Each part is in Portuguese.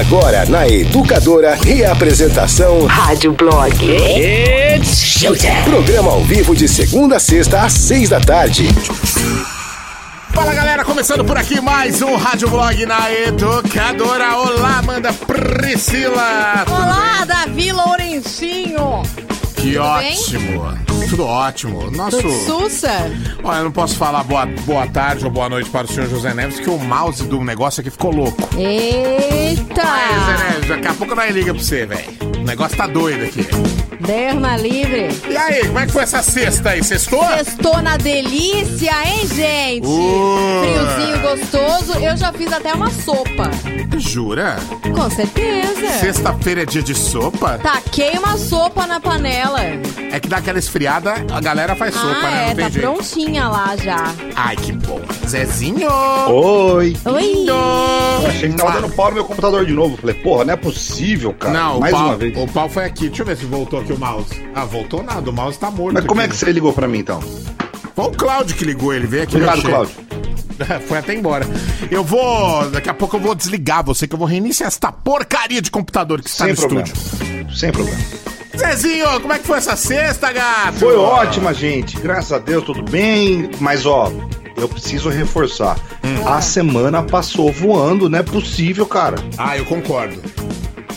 Agora na Educadora, reapresentação Rádio Blog. It's showtime. Programa ao vivo de segunda a sexta às seis da tarde. Fala galera, começando por aqui mais um Rádio Blog na Educadora. Olá, Amanda Priscila. Olá, Davi Lourencinho. Que Tudo bem? ótimo. Tudo ótimo. Nosso. Sussa? Olha, eu não posso falar boa, boa tarde ou boa noite para o senhor José Neves, que o mouse do negócio aqui ficou louco. Eita! Aí, José Neves, daqui a pouco nós liga pra você, velho. O negócio tá doido aqui. Derna livre. E aí, como é que foi essa sexta aí? Sextou? Estou na delícia, hein, gente? Ui. Friozinho gostoso. Eu já fiz até uma sopa. Jura? Com certeza. Sexta-feira é dia de sopa? Taquei uma sopa na panela. É que dá aquela esfriada, a galera faz sopa, ah, né? é, Não tá jeito. prontinha lá já. Ai, que bom. Zezinho! Oi! Oi! Eu achei que tava dando pau no meu computador de novo. Falei, porra, não é possível, cara. Não, Mais pau, uma vez. O pau foi aqui. Deixa eu ver se voltou aqui o mouse. Ah, voltou nada. O mouse tá morto. Mas como é aqui. que você ligou pra mim então? Foi o Cláudio que ligou, ele veio aqui Obrigado. Cláudio. Foi até embora. Eu vou. Daqui a pouco eu vou desligar você, que eu vou reiniciar essa porcaria de computador que está Sem no problema. estúdio. Sem problema. Zezinho, como é que foi essa sexta, gato? Foi ótima, gente. Graças a Deus, tudo bem. Mas, ó, eu preciso reforçar. Hum. A semana passou voando, não é possível, cara. Ah, eu concordo.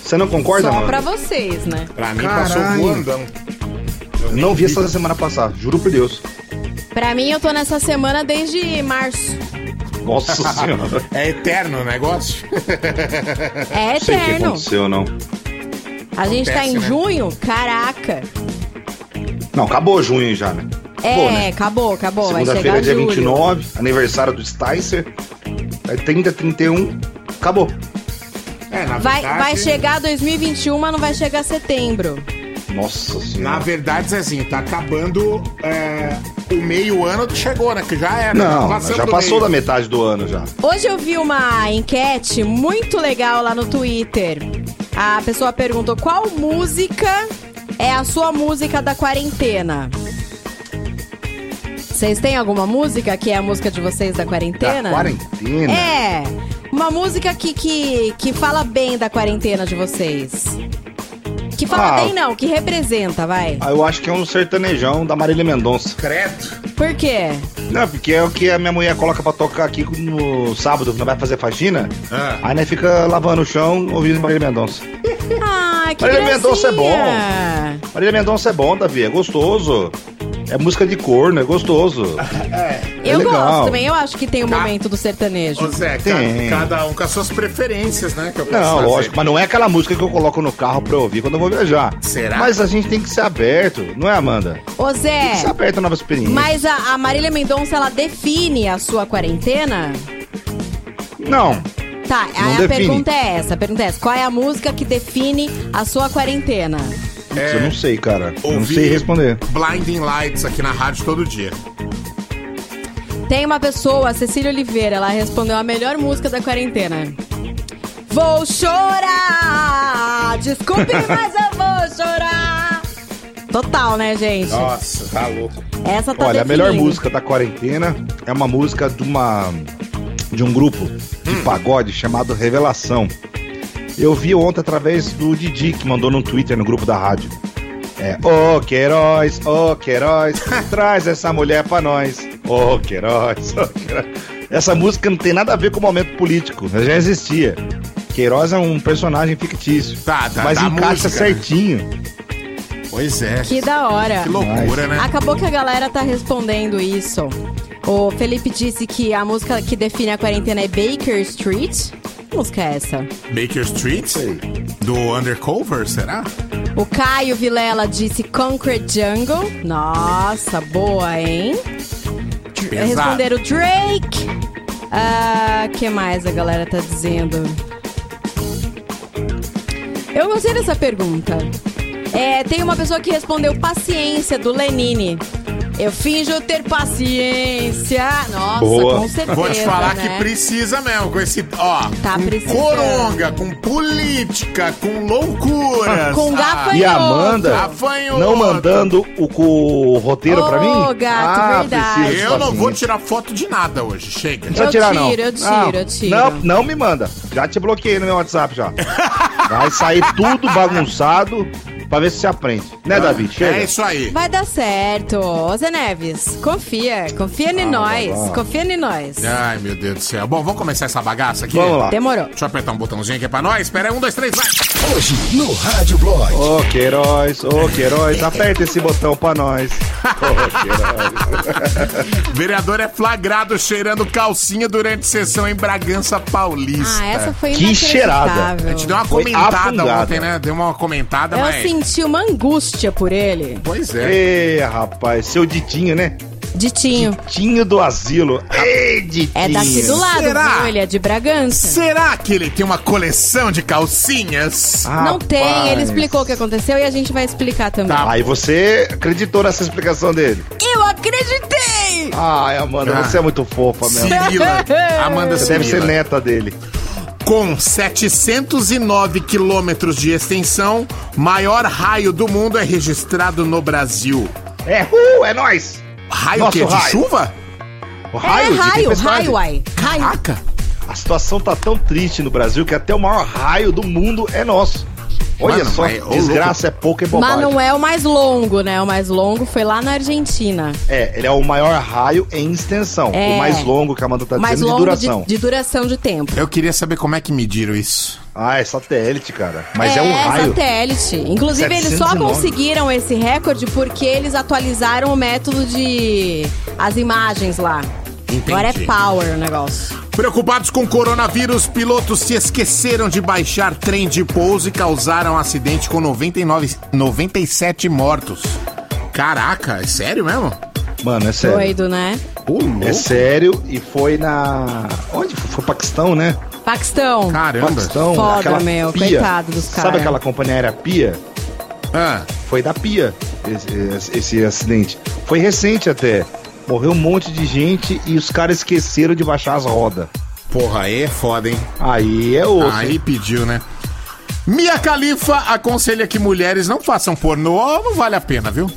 Você não concorda, Só mano? pra vocês, né? Pra mim Caralho. passou voando. Eu nem Não vi essa semana passar, juro por Deus. Pra mim, eu tô nessa semana desde março. Nossa senhora. É eterno o negócio? É Não sei o que eterno. aconteceu, não. A gente tá Acontece, em né? junho? Caraca. Não, acabou junho já, né? É, Acabou, né? acabou, acabou. Vai Segunda-feira chegar é dia julho. 29, aniversário do Sticer. É 30, 31, acabou. É, na Vai, verdade. vai chegar 2021, mas não vai chegar setembro. Nossa Na senhora. verdade, Zezinho, tá acabando é, o meio ano que chegou, né? Que já era. Não, tá passando já passou meio. da metade do ano já. Hoje eu vi uma enquete muito legal lá no Twitter. A pessoa perguntou qual música é a sua música da quarentena. Vocês têm alguma música que é a música de vocês da quarentena? Da quarentena? É, uma música que, que, que fala bem da quarentena de vocês. Que fala Ah. bem não, que representa, vai. Ah, eu acho que é um sertanejão da Marília Mendonça. Credo. Por quê? Não, porque é o que a minha mulher coloca pra tocar aqui no sábado, quando vai fazer faxina. Ah. Aí né, fica lavando o chão ouvindo Marília Mendonça. Ah, que Marília Mendonça é bom. gracinha. Marília Mendonça é bom, Davi, é gostoso. É música de corno, é gostoso. Eu legal. gosto também, eu acho que tem o Tá. momento do sertanejo. Ô Zé, Tem. ca- cada um com as suas preferências, né? Que eu posso Não, fazer. lógico, mas não é aquela música que eu coloco no carro pra ouvir quando eu vou viajar. Será? Mas a gente tem que ser aberto, não é, Amanda? Ô Tem que ser Zé, aberto a novas experiências. mas a, a Marília Mendonça, ela define a sua quarentena? Não, Tá, Não aí a define. pergunta é essa, a pergunta é essa. Qual é a música que define a sua quarentena? É, eu não sei, cara. Eu não sei responder. Blinding Lights aqui na rádio todo dia. Tem uma pessoa, a Cecília Oliveira, ela respondeu a melhor música da quarentena. Vou chorar! Desculpe, mas eu vou chorar! Total, né, gente? Nossa, tá louco. Essa tá Olha, a definindo. melhor música da quarentena é uma música de uma de um grupo de Hum. pagode chamado Revelação. Eu vi ontem através do Didi que mandou no Twitter no grupo da rádio. É, ô Queiroz, ô Queiroz, traz essa mulher pra nós. Ô Queiroz, ô Queiroz. Essa música não tem nada a ver com o momento político, já existia. Queiroz é um personagem fictício. Tá, tá, mas da encaixa música, né? certinho. Pois é. Que da hora. Que loucura, né? Acabou que a galera tá respondendo isso. O Felipe disse que a música que define a quarentena é Baker Street. Que música é essa? Baker Street? Do Undercover, será? O Caio Vilela disse Concrete Jungle. Nossa, boa, hein? Pesado. Responderam Drake. Ah, que mais a galera tá dizendo? Eu gostei dessa pergunta. É, tem uma pessoa que respondeu Paciência, do Lenine. Eu finjo ter paciência. Nossa, Boa. com certeza. Vou te falar né? que precisa mesmo, com esse, ó, Tá com coronga, com política, com loucura. Com gafanhoto. E a Amanda Gafanhoto. não mandando o, o roteiro pra mim? Ô, gato, verdade. preciso Eu não vou tirar foto de nada hoje, chega. Não Eu tirar, tiro, não. eu tiro, não, eu tiro. Não, não me manda. Já te bloqueei no meu WhatsApp já. Vai sair tudo bagunçado pra ver se você aprende. Né, Davi? Chega. É isso aí. Vai dar certo. Ô, Zé Neves, confia. Confia em Ah, nós. Confia em nós. Ai, meu Deus do céu. Bom, vamos começar essa bagaça aqui? Vamos lá. Demorou. Deixa eu apertar um botãozinho aqui pra nós. Espera aí, um, dois, três, vai. Hoje no Rádio Blog. Ô, Queiroz, ô, Queiroz, aperta esse botão pra nós. Ô, Queiroz. Vereador é flagrado cheirando calcinha durante sessão em Bragança Paulista. Ah, essa foi Que cheirada. A gente deu uma Foi comentada afungada. ontem, né? Deu uma comentada, Eu mas... senti uma angústia por ele. Pois é. Ê, rapaz, seu Ditinho, né? Ditinho. Ditinho do asilo. Ei, Ditinho. É daqui do lado, Será? viu? Ele é de Bragança. Será que ele tem uma coleção de calcinhas? Não tem, Rapaz. ele explicou o que aconteceu e a gente vai explicar também. Tá. Aí você acreditou nessa explicação dele. Eu acreditei! Ai, Amanda, Ah. você é muito fofa, meu. Cirila. Amanda Você deve ser Cirila. neta dele. Com 709 quilômetros de extensão, maior raio do mundo é registrado no Brasil. É, uh, é nóis! Raio Nosso que de raio. chuva? O é de raio, tempestade. raio, uai. Raio. Caraca. A situação tá tão triste no Brasil que até o maior raio do mundo é nosso. Olha Mano, só, ô, desgraça é pouca e bobagem. Mas não é o mais longo, né? O mais longo foi lá na Argentina. É, ele é o maior raio em extensão. É. O mais longo que a Amanda tá mais dizendo de longo duração. de, de duração de tempo. Eu queria saber como é que mediram isso. Ah, é satélite, cara. Mas é, um raio. satélite. Inclusive, eles só 709. conseguiram esse recorde porque eles atualizaram o método de... as imagens lá. Agora é Entendi. power o negócio. Preocupados com coronavírus, pilotos se esqueceram de baixar trem de pouso e causaram um acidente com 99, 97 mortos. Caraca, é sério mesmo? Mano, é sério. Doido, né? Ô, louco. É sério e foi na. Onde? Foi Paquistão, né? Paquistão. Caramba. Paquistão. Foda, aquela meu, Pia. coitado dos Sabe cara. aquela companhia aérea Pia? Ah, Foi da Pia esse, esse- esse acidente. Foi recente até. Morreu um monte de gente e os caras esqueceram de baixar as rodas. porra, aí é foda, hein? Aí é osso. Aí hein? pediu, né? Mia Khalifa aconselha que mulheres não façam pornô, não vale a pena, viu?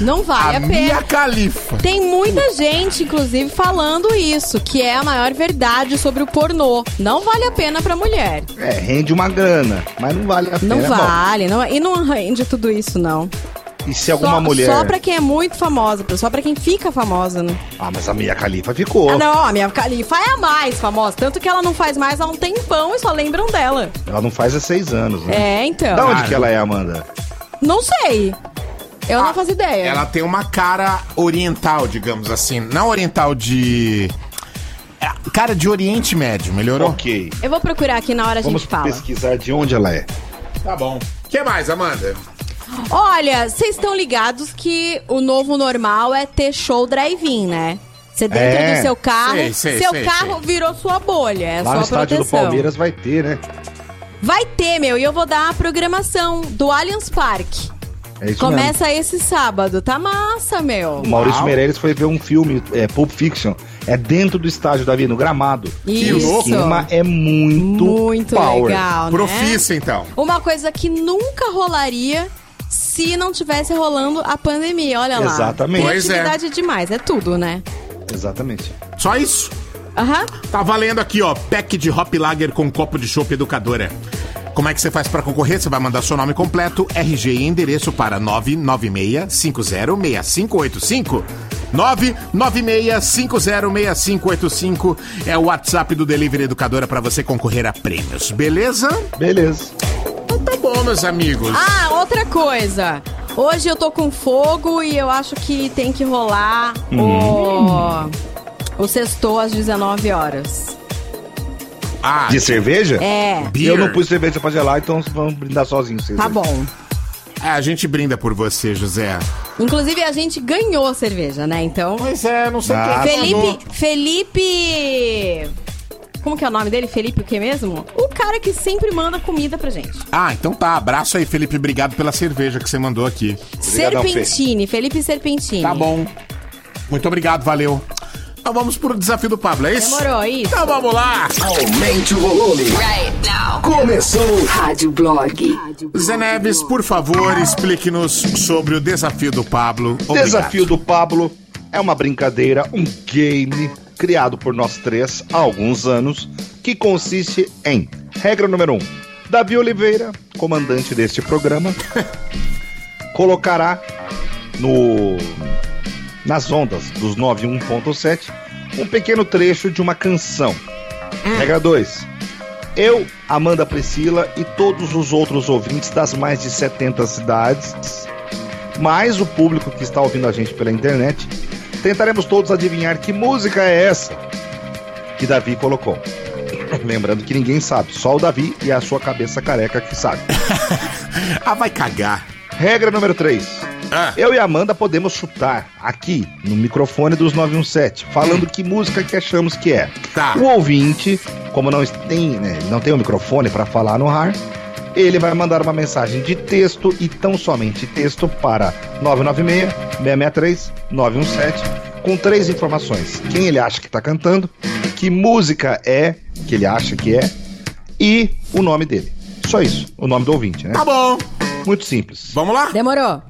Não vale a a Mia pena. Khalifa. Tem muita gente, inclusive, falando isso, que é a maior verdade sobre o pornô. Não vale a pena pra mulher. É, rende uma grana, mas não vale a Não pena. vale. Não, e não rende tudo isso, não. E se alguma só, mulher. Só pra quem é muito famosa, só pra quem fica famosa, né? Ah, mas a Mia Khalifa ficou. Ah, não, a minha Califa é a mais famosa. Tanto que ela não faz mais há um tempão e só lembram dela. Ela não faz há seis anos, né? É, então. Da onde que ela é, Amanda? Não sei. Eu não faço ideia. Ela tem uma cara oriental, digamos assim. Não oriental de. É, Cara de Oriente Médio, melhorou? Ok. Eu vou procurar aqui na hora a Vamos gente fala. pesquisar de onde ela é. Tá bom. O que mais, Amanda? Olha, vocês estão ligados que o novo normal é ter show drive-in, né? Você dentro É. do seu carro, Sei, sei, seu sei, carro sei. virou sua bolha, é Lá sua no estádio do proteção. Palmeiras vai ter, né? Vai ter, meu, e eu vou dar a programação do Allianz Parque. É isso Começa esse sábado, tá massa, meu. mesmo. O Maurício Uau. Meirelles foi ver um filme, é, Pulp Fiction. É dentro do estádio, Davi, no gramado. Isso. O esquema é muito, Muito power. legal, né? Profissa, então. Uma coisa que nunca rolaria se não tivesse rolando a pandemia, olha lá. Exatamente. Pois é. Criatividade demais, é tudo, né? Exatamente. Só isso. Aham. Tá valendo aqui, ó. Pack de Hop Lager com copo de chopp educadora. Como é que você faz pra concorrer? Você vai mandar seu nome completo, RG e endereço para 996506585. 996506585 é o WhatsApp do Delivery Educadora pra você concorrer a prêmios, beleza? Beleza. Bom, meus amigos. Ah, outra coisa. Hoje eu tô com fogo e eu acho que tem que rolar o. O sextou às 19 horas. Ah, De cerveja? É, beer. Eu não pus cerveja pra gelar, então vamos brindar sozinhos. vocês tá bom. É, a gente brinda por você, José. Inclusive, a gente ganhou cerveja, né? Então. Pois é, não sei Ah, quem Felipe. Felipe. Como que é o nome dele? Felipe o que mesmo? O cara que sempre manda comida pra gente. Ah, então tá. Abraço aí, Felipe. Obrigado pela cerveja que você mandou aqui. Obrigadão. Serpentini, Felipe Serpentini. Tá bom. Muito obrigado, valeu. Então vamos pro desafio do Pablo, é isso? Demorou, isso. Então vamos lá. Aumente o volume. Right now. Começou. Rádio Blog. Zé Neves, por favor, explique-nos sobre o desafio do Pablo. Obrigado. Desafio do Pablo é uma brincadeira, um game criado por nós três há alguns anos, que consiste em regra número um. Davi Oliveira, comandante deste programa, colocará no nas ondas dos 91.7 um pequeno trecho de uma canção. Regra 2. Eu, Amanda Priscila e todos os outros ouvintes das mais de 70 cidades, mais o público que está ouvindo a gente pela internet, tentaremos todos adivinhar que música é essa que Davi colocou. Lembrando que ninguém sabe, só o Davi e a sua cabeça careca que sabe. Ah, vai cagar. Regra número 3. Ah. Eu e Amanda podemos chutar aqui no microfone dos 917, falando que música que achamos que é. Tá. O ouvinte, como não tem, né, não tem o microfone para falar no ar, ele vai mandar uma mensagem de texto e tão somente texto para 996-663-917 com três informações. Quem ele acha que está cantando, que música é que ele acha que é e o nome dele. Só isso, o nome do ouvinte, né? Tá bom. Muito simples. Vamos lá? Demorou.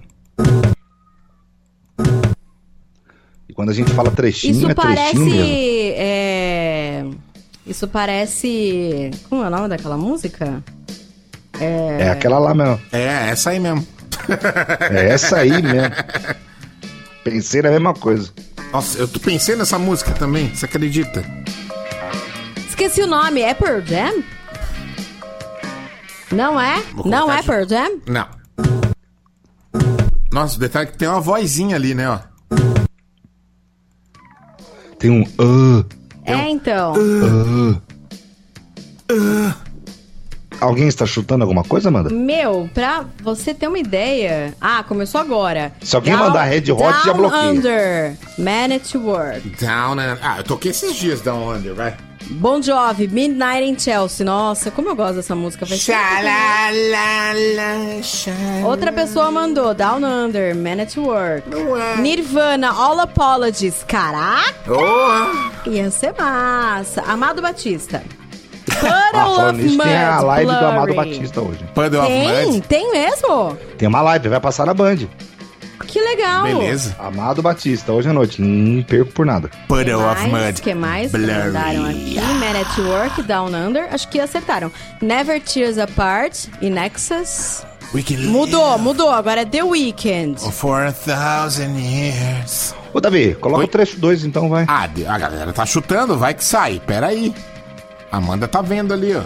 E quando a gente fala trechinho, Isso é trechinho mesmo. parece. É... Isso parece. Como é o nome daquela música? É aquela lá mesmo. É, essa aí mesmo. É essa aí mesmo. Pensei na mesma coisa. Nossa, eu tô pensei nessa música também, você acredita? Esqueci o nome. É Pearl Jam? Não é? Não é aqui. Pearl Jam? Não. Nossa, o detalhe é que tem uma vozinha ali, né, ó. Tem um. ah, É, então. Alguém está chutando alguma coisa, Amanda? Meu, pra você ter uma ideia. Ah, começou agora. Se alguém mandar Red Hot, Down já bloqueia. Under. Man at Work. Down and... Ah, eu toquei esses dias Down Under, vai. Bon Jovi, Midnight in Chelsea. Nossa, como eu gosto dessa música. Tempo que- Outra pessoa mandou Down Under, Man at Work. Nirvana, All Apologies. Caraca, Oh, ia ser massa. Amado Batista. Ah, Puddle falando of nisso, Mud. tem a live do Amado Blurry. Batista hoje. Puddle of Tem? Mud. Tem mesmo? Tem uma live, vai passar na Band. Que legal. Beleza. Amado Batista, hoje à noite. Não perco por nada. Puddle of? Mud. que mais Blurry. mandaram aqui? Man at Work, Down Under. Acho que acertaram. Never Tears Apart e Nexus. Mudou, mudou. Agora é The Weeknd. For a thousand years. Ô, Davi, coloca Oi? o trecho 2 então, vai. Ah, a galera tá chutando, vai que sai. Pera aí. Amanda tá vendo ali, ó.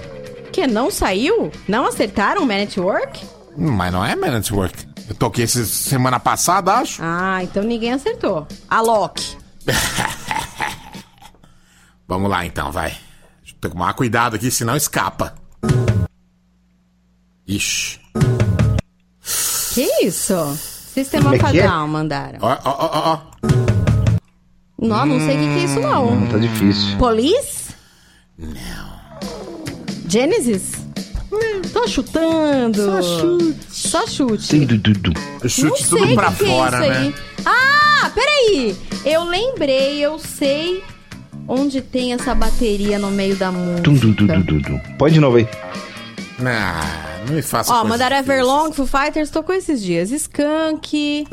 Que não saiu? Não acertaram Man at Work? Hum, Mas não é Man at Work. Eu toquei essa semana passada, acho. Ah, então ninguém acertou. A Loki. Vamos lá então, vai. Tomar cuidado aqui, senão escapa. Ixi. Que isso? Sistema Como é que é? Mandaram. Ó, ó, ó, ó, ó. Não, não sei o que, que é isso não. Não, tá difícil. Police? Não. Genesis? Tô chutando. Só chute. Só chute. Tem du, du, du. Chute Não tudo sei pra que que é fora, isso né? aí. Ah, peraí. Eu lembrei, eu sei onde tem essa bateria no meio da música. Tum, du, du, du, du, du. Põe de novo aí. Ah, não me faça Ó, mandaram. Everlong, Foo Fighters, tocou esses dias. Skunk,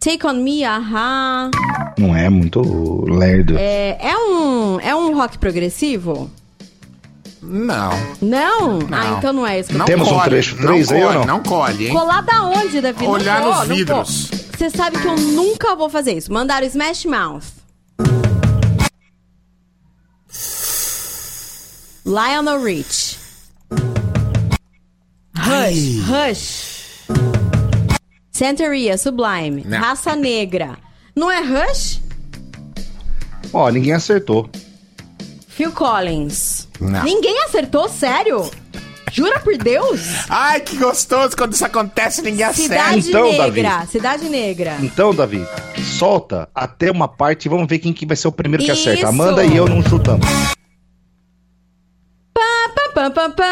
Take On Me, Ahá. Não é muito lerdo. É, é um, é um rock progressivo? Não, Não? não. Ah, então não é isso não Temos um colhe, trecho não três aí ou colhe, não? Não colhe, hein? Colar da onde, Davi? Olhar nos vidros. Você sabe que eu nunca vou fazer isso. Mandaram Smash Mouth. Lionel Rich. Ai. Rush. Santeria, Sublime. Não. Raça Negra. Não é Rush? Ó, ninguém acertou. Phil Collins. Não. Ninguém acertou? Sério? Jura por Deus? Ai, que gostoso quando isso acontece, ninguém acerta. Cidade Então, Negra. Cidade Negra. Então, Davi, solta até uma parte e vamos ver quem que vai ser o primeiro que Isso. acerta. Amanda e eu não chutamos. Pam, pam, pam.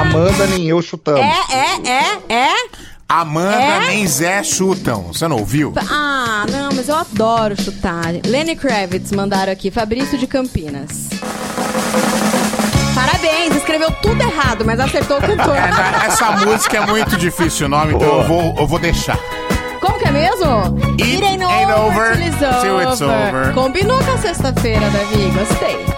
Amanda nem eu chutamos. É, é, é, é. Amanda É? nem Zé chutam. Você não ouviu? Ah, não, mas eu adoro chutar. Lenny Kravitz mandaram aqui, Fabrício de Campinas. Parabéns, escreveu tudo errado, mas acertou o cantor. É, essa música é muito difícil o nome, então eu vou, eu vou deixar. Como que é mesmo? It ain't over till it's till it's over. Combinou com a sexta-feira, Davi, gostei.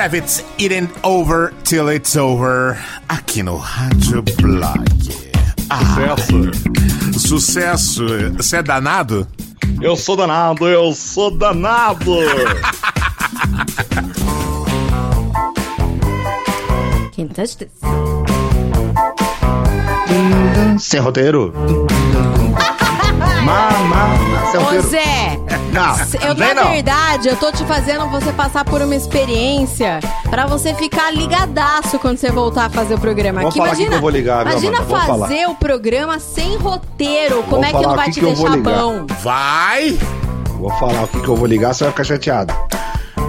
Kravitz, It Ain't Over Till It's Over, aqui no Rádio Blog. Ah, sucesso. Você é danado? Eu sou danado, eu sou danado. Can't touch this. Sem roteiro. Ô. Zé, Não, eu, na não. verdade, eu tô te fazendo você passar por uma experiência pra você ficar ligadaço quando você voltar a fazer o programa. Aqui, falar imagina, que eu vou ligar, imagina Amanda? Fazer o programa sem roteiro. Como é que não vai que te que vou deixar bom? Vai! Vou falar o que, que eu vou ligar, você vai ficar chateado.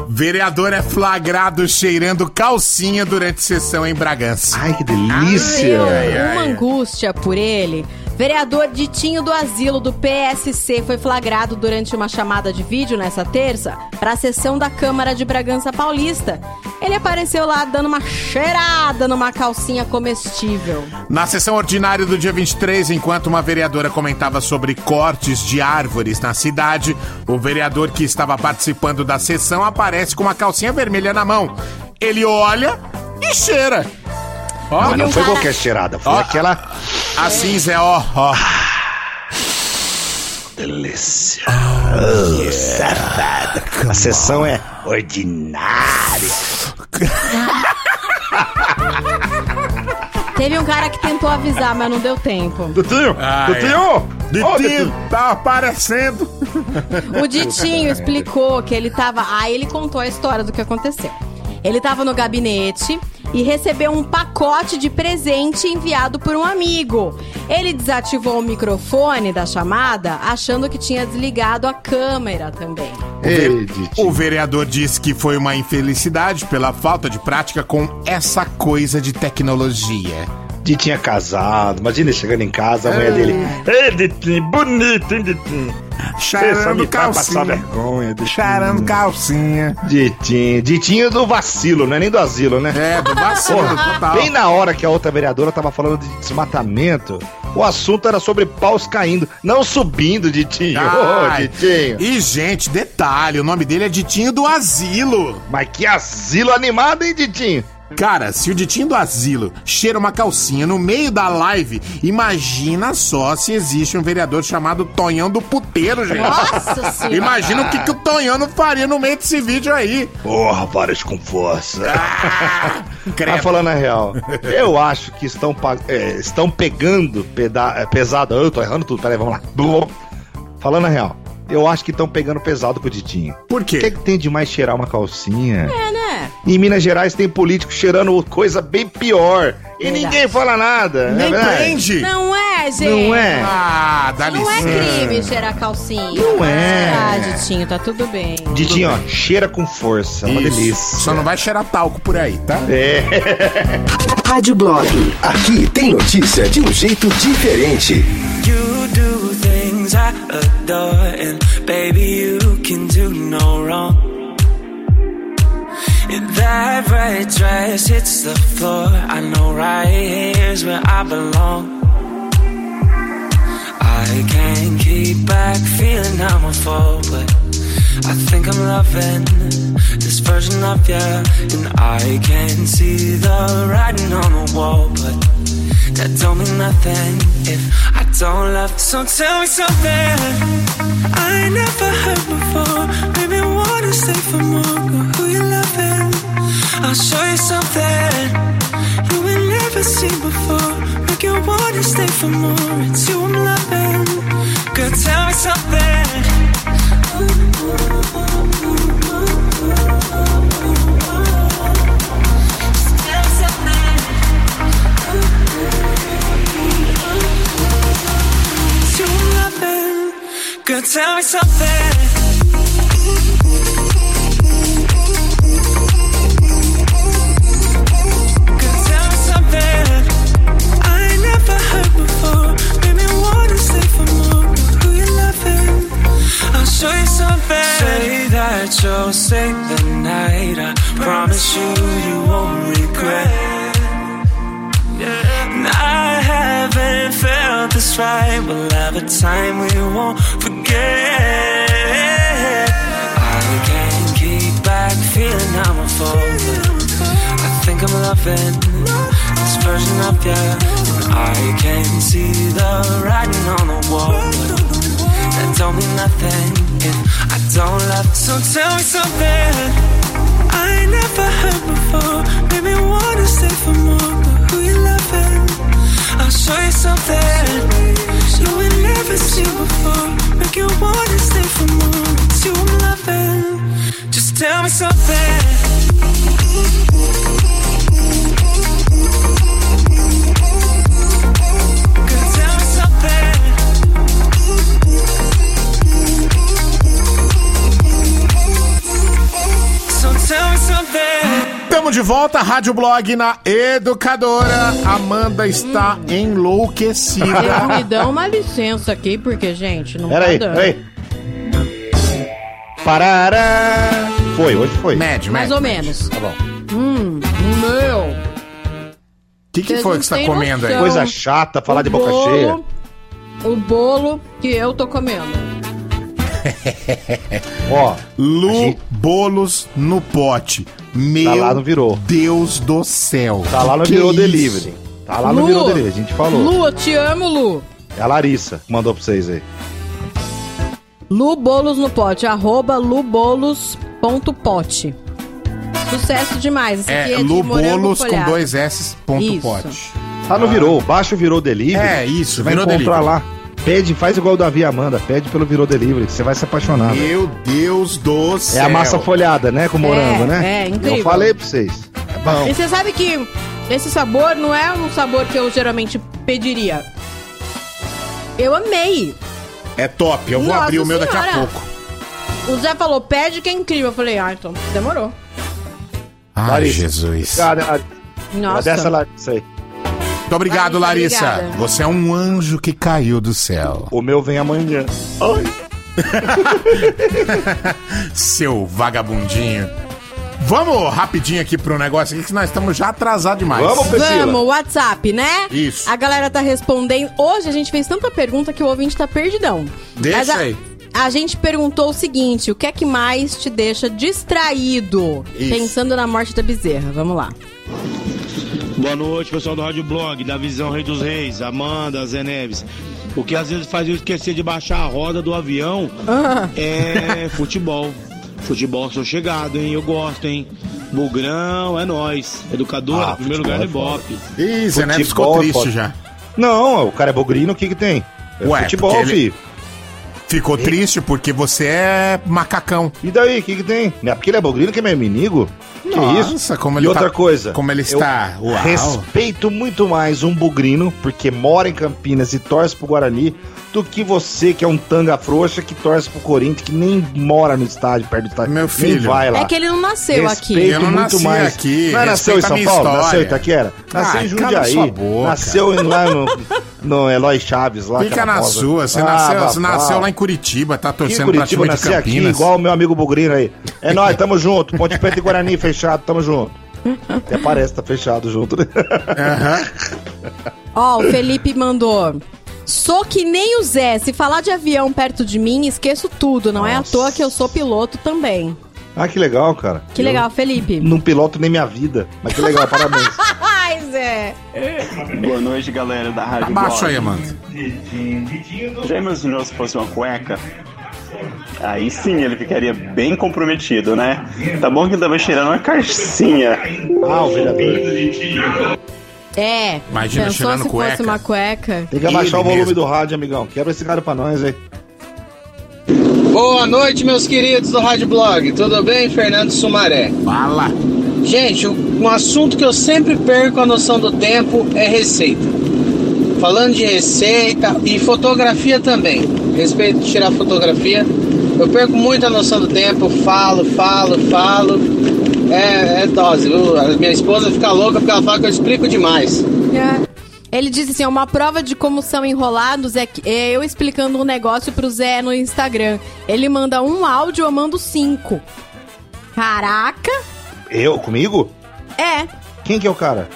Vereador é flagrado cheirando calcinha durante sessão em Bragança. Ai, que delícia. ai, uma ai. angústia por ele. Vereador Ditinho do Asilo do PSC foi flagrado durante uma chamada de vídeo nessa terça para a sessão da Câmara de Bragança Paulista. Ele apareceu lá dando uma cheirada numa calcinha comestível. Na sessão ordinária do dia 23, enquanto uma vereadora comentava sobre cortes de árvores na cidade, o vereador que estava participando da sessão aparece com uma calcinha vermelha na mão. Ele olha e cheira. Ó, Mas não foi cara- qualquer cheirada, foi Ó. aquela assim, Zé, ó, ó. delícia. Oh, safado. A sessão é ordinária. Teve um cara que tentou avisar, mas não deu tempo. Dutinho, Ah, Dutinho. Ó, Ditinho, tá aparecendo. O Ditinho explicou que ele tava. Aí ele contou a história do que aconteceu. Ele tava no gabinete e recebeu um pacote de presente enviado por um amigo. Ele desativou o microfone da chamada, achando que tinha desligado a câmera também. Ei. O vereador disse que foi uma infelicidade pela falta de prática com essa coisa de tecnologia. Ditinho é casado. Imagina ele chegando em casa, a mulher dele. Ei, Ditinho, bonito, hein, Ditinho? Charando calcinha. vergonha, Ditinho. Charando calcinha. Ditinho. Ditinho do vacilo, não é nem do asilo, né? É, do vacilo Porra, total. bem na hora que a outra vereadora tava falando de desmatamento, o assunto era sobre paus caindo, não subindo, Ditinho. Ô, Ai. Ditinho. E, gente, detalhe, o nome dele é Ditinho do Asilo. Mas que asilo animado, hein, Ditinho? Cara, se o Ditinho do Asilo cheira uma calcinha no meio da live, imagina só se existe um vereador chamado Tonhão do Puteiro, gente. Nossa senhora! Imagina o que, que o Tonhão não faria no meio desse vídeo aí. Porra, vários com força. Ah, Mas credo. falando a real, eu acho que estão, é, estão pegando peda é, pesado. Eu tô errando tudo, peraí, vamos lá. Falando a real, eu acho que estão pegando pesado com o Ditinho. Por O que, quê? que tem de mais cheirar uma calcinha? É, né? Em Minas Gerais tem político cheirando coisa bem pior. E Verdade. ninguém fala nada. é Nem verdade? prende. Não é, gente. Não é? Ah, dá Não é licença. crime cheirar calcinha. Não é. Ah, Ditinho, tá tudo bem. Ditinho, ó, cheira com força. Uma Isso. delícia. Só não vai cheirar talco por aí, tá? É. Rádio Blog. Aqui tem notícia de um jeito diferente. You things I adore, and baby, you can do no wrong. In that red dress hits the floor. I know right here's where I belong. I can't keep back feeling but I think I'm loving this version of you. And I can see the writing on the wall, but that don't mean nothing if I don't love. So tell me something I never heard before. Maybe wanna stay for more. Who you loving? I'll show you something you ain't never seen before. Make you wanna stay for more. It's you I'm loving. Girl, tell me something. Tell me something. It's you I'm loving. Girl, tell me something. I'll show you something. Say that you'll stay the night. I promise you, you won't regret. And I haven't felt this right. We'll have a time we won't forget. I can't keep back feeling I'm a fool. I think I'm loving this version of you. I can see the writing on the wall. That don't mean nothing if I don't love. So tell me something I never heard before. Made me wanna stay for more. But who you loving? I'll show you something you ain't never seen before. Make you wanna stay for more. It's you loving. Just tell me something. Estamos de volta, Rádio Blog na Educadora. Amanda está enlouquecida. Eu me dão uma licença aqui, porque, gente, não Pera tá aí, dando. pera aí. Parará. Foi, hoje foi. Médio, Mais médio. ou menos. Tá bom. Hum, meu. O que, que Vocês foi que você tá comendo aí? noção. Coisa chata, falar O de boca bolo- cheia. O bolo que eu tô comendo. Ó, Lu gente- Bolos no pote. Meu Tá lá, não virou. Deus do céu. tá lá no Que virou isso? delivery. Tá lá no Lu, virou delivery, a gente falou. Lu, eu te amo, Lu. É a Larissa que mandou pra vocês aí. Lu Bolos no pote, arroba lubolos.pote. Sucesso demais. Esse aqui É, é, de Lu Bolos com dois S, ponto Isso. pote. Tá no virou, baixa o virou delivery. É, isso, vai virou encontrar delivery. lá. Pede, faz igual o Davi Amanda, pede pelo virou delivery, você vai se apaixonar. Meu Deus do É céu. a massa folhada, né? Com morango, né? é, incrível. Eu falei pra vocês. É bom. E você sabe que esse sabor não é um sabor que eu geralmente pediria. Eu amei. É top, eu vou Nossa abrir o meu daqui a Senhora. pouco. O Zé falou, pede que é incrível. Eu falei, ah, então demorou. Ai, Larissa, Jesus. Obrigado, Larissa. Nossa. Dessa Larissa aí. Muito obrigado, Larissa, Larissa. obrigada. Você é um anjo que caiu do céu. O meu vem amanhã. Ai. Seu vagabundinho. Vamos rapidinho aqui pro negócio aqui, que nós estamos já atrasados demais. Vamos, Priscila. Vamos, WhatsApp, né? Isso. A galera tá respondendo. Hoje a gente fez tanta pergunta que o ouvinte tá perdidão. Deixa a, aí. A gente perguntou o seguinte: o que é que mais te deixa distraído? Isso. Pensando na morte da bezerra. Vamos lá. Boa noite, pessoal do Rádio Blog, da Visão Rei dos Reis, Amanda, Zé Neves. O que às vezes faz eu esquecer de baixar a roda do avião Ah. é futebol. Futebol sou chegado, hein? Eu gosto, hein? Bugrão, é nóis. Educadora, Ah, primeiro lugar é é Ibope. Ih, Zé Neves ficou é triste já. Não, o cara é bogrino, o que que tem? É Ué, futebol, porque ele- Ficou triste porque você é macacão. E daí, o que que tem? É porque ele é bogrino que é meu inimigo? Que Nossa, isso? como e ele outra tá- coisa. como ele está. Uau. Respeito muito mais um bugrino, porque mora em Campinas e torce pro Guarani, do que você, que é um tanga frouxa, que torce pro Corinthians, que nem mora no estádio, perto do estádio. Meu Nem filho. vai lá. É que ele não nasceu aqui. Respeito Eu não muito nasci mais. aqui, Não é nasceu em São Paulo? história. Nasceu em Itaquera? Nasceu Ai, em Jundiaí. boca. Nasceu em- lá no, no Eloy Chaves. Lá, Fica na sua. Você Ah, nasceu, você nasceu lá em Curitiba, tá Aqui em torcendo pra Curitiba, time de nasci aqui, Campinas. igual o meu amigo Bugrino aí. É nóis, tamo junto. Ponte Preta e Guarani fechado, tamo junto. Até parece que tá fechado junto, né? Ó, o Felipe mandou. Sou que nem o Zé. Se falar de avião perto de mim, esqueço tudo. Não é à Nossa. toa que eu sou piloto também. Ah, que legal, cara. Que legal, Felipe. Eu não piloto nem minha vida. Mas que legal, parabéns. Ai, Zé. Boa noite, galera da Rádio Abaixa aí, Amanda. Já imaginou se fosse uma cueca? Aí sim ele ficaria bem comprometido, né? Tá bom que tava cheirando uma carcinha. Ah, o vereador. É. Imagina Pensou cheirando se cueca. fosse uma cueca. Tem que abaixar Ele o volume mesmo. do rádio, amigão. Quebra esse cara pra nós aí. Boa noite, meus queridos do Rádio Blog. Tudo bem? Fernando Sumaré. Fala. Gente, um assunto que eu sempre perco a noção do tempo é receita. Falando de receita e fotografia também. Respeito de tirar fotografia. Eu perco muito a noção do tempo, falo, falo, falo. É, é dose, viu? A minha esposa fica louca porque ela fala que eu explico demais. É. Ele disse assim: uma prova de como são enrolados é, que- é eu explicando um negócio pro Zé no Instagram. Ele manda um áudio, eu mando cinco. Caraca! Eu? Comigo? É. Quem que é o cara?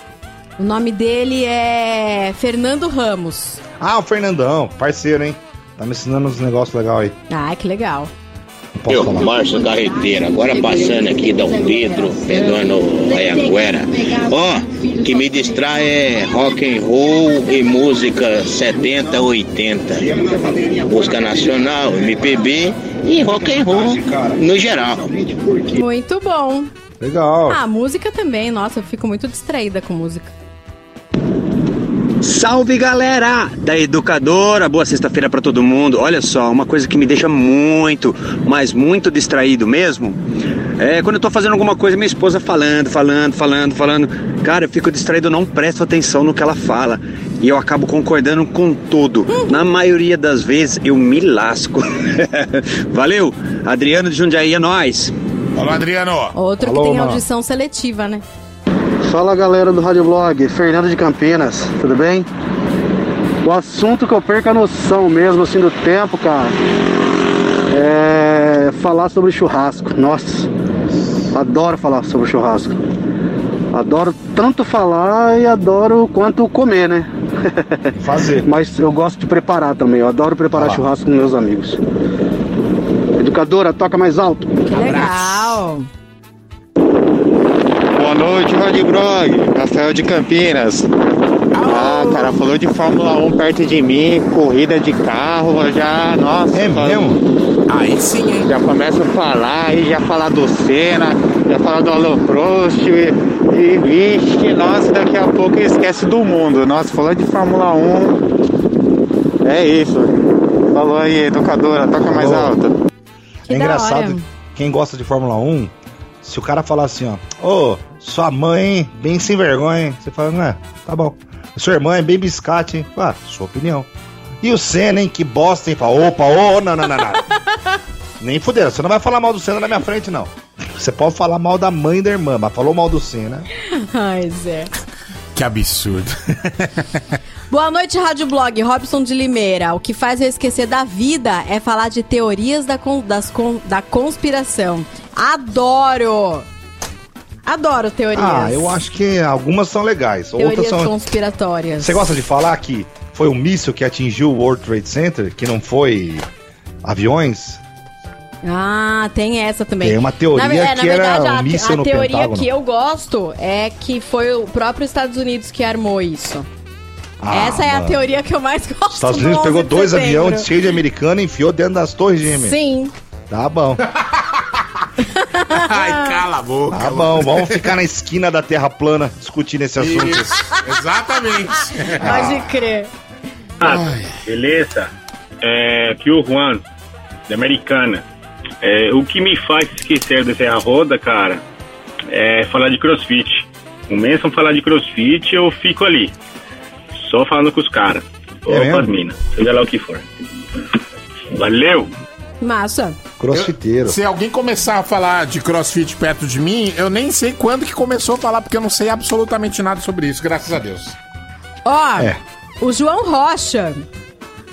O nome dele é Fernando Ramos. Ah, o Fernandão, parceiro, hein? Tá me ensinando uns negócios legais aí. Ah, que legal. Não posso Eu, falar. Márcio Carreteiro, agora passando aqui Dom Pedro, pegando Anhanguera. Ó, que me distrai é rock and roll e música 70, 80. Música nacional, MPB e rock and roll no geral. Muito bom. Legal. Ah, música também. Nossa, eu fico muito distraída com música. Salve galera da Educadora, boa sexta-feira pra todo mundo. Olha só, uma coisa que me deixa muito, mas muito distraído mesmo, é quando eu tô fazendo alguma coisa, minha esposa falando, falando, falando, falando. Cara, eu fico distraído, eu não presto atenção no que ela fala. E eu acabo concordando com tudo. Na maioria das vezes eu me lasco. Valeu, Adriano de Jundiaí, é nóis. Alô, Adriano. Outro Alô, que tem mano. audição seletiva, né? Fala galera do Rádio Blog, Fernando de Campinas, tudo bem? O assunto que eu perco a noção mesmo assim do tempo, cara, é falar sobre churrasco. Nossa, adoro falar sobre churrasco. Adoro tanto falar e adoro quanto comer, né? Fazer. Mas eu gosto de preparar também, eu adoro preparar churrasco com meus amigos. Educadora, toca mais alto. Que legal. Boa noite, Rádio Blog. Rafael de Campinas. Ah, cara, falou de Fórmula 1 perto de mim, corrida de carro, já, nossa. É mesmo? Aí sim, hein? Já começa a falar, aí já falar do Senna, já falar do Alô Prost, e, e vixe, nossa, daqui a pouco esquece do mundo. Nossa, falou de Fórmula 1. É isso. Falou aí, educadora, toca mais Falou. alto. é engraçado, quem gosta de Fórmula 1, se o cara falar assim, ó, ô, sua mãe, hein, bem sem vergonha, hein? Você fala, não é, tá bom. Sua irmã é bem biscate, hein? Ah, sua opinião. E o Senna, hein, que bosta, hein? Fala, opa, ô, não, não, não, não. Nem fudeu, você não vai falar mal do Senna na minha frente, não. Você pode falar mal da mãe e da irmã, mas falou mal do Senna. Ai, Zé. Que absurdo. Boa noite, Rádio Blog. Robson de Limeira. O que faz eu esquecer da vida é falar de teorias da, con- das con- da conspiração. Adoro! Adoro teorias. Ah, eu acho que algumas são legais, outras Teorias são... conspiratórias. Você gosta de falar que foi um míssil que atingiu o World Trade Center, que não foi aviões? Ah, tem essa também. Tem uma teoria na, é, na que era verdade, um a, míssil a no teoria Pentágono. que eu gosto é que foi o próprio Estados Unidos que armou isso. Ah, essa é a mano. teoria que eu mais gosto. Os Estados do Unidos 11 pegou dois setembro. aviões cheios de americano e enfiou dentro das torres gêmeas. Sim. Tá bom. Ai, cala a boca. Tá bom, vamos ficar na esquina da Terra plana discutindo esse assunto. Isso, exatamente. Pode crer. Ah, beleza? É, aqui o Juan, da Americana. É, o que me faz esquecer de Serra Roda, cara, é falar de crossfit. Começam a falar de crossfit, eu fico ali. Só falando com os caras. Ou É com mesmo? as minas, seja lá o que for. Valeu! Massa. Crossfiteiro. Se alguém começar a falar de crossfit perto de mim, eu nem sei quando que começou a falar, porque eu não sei absolutamente nada sobre isso, graças a Deus. Ó, É. o João Rocha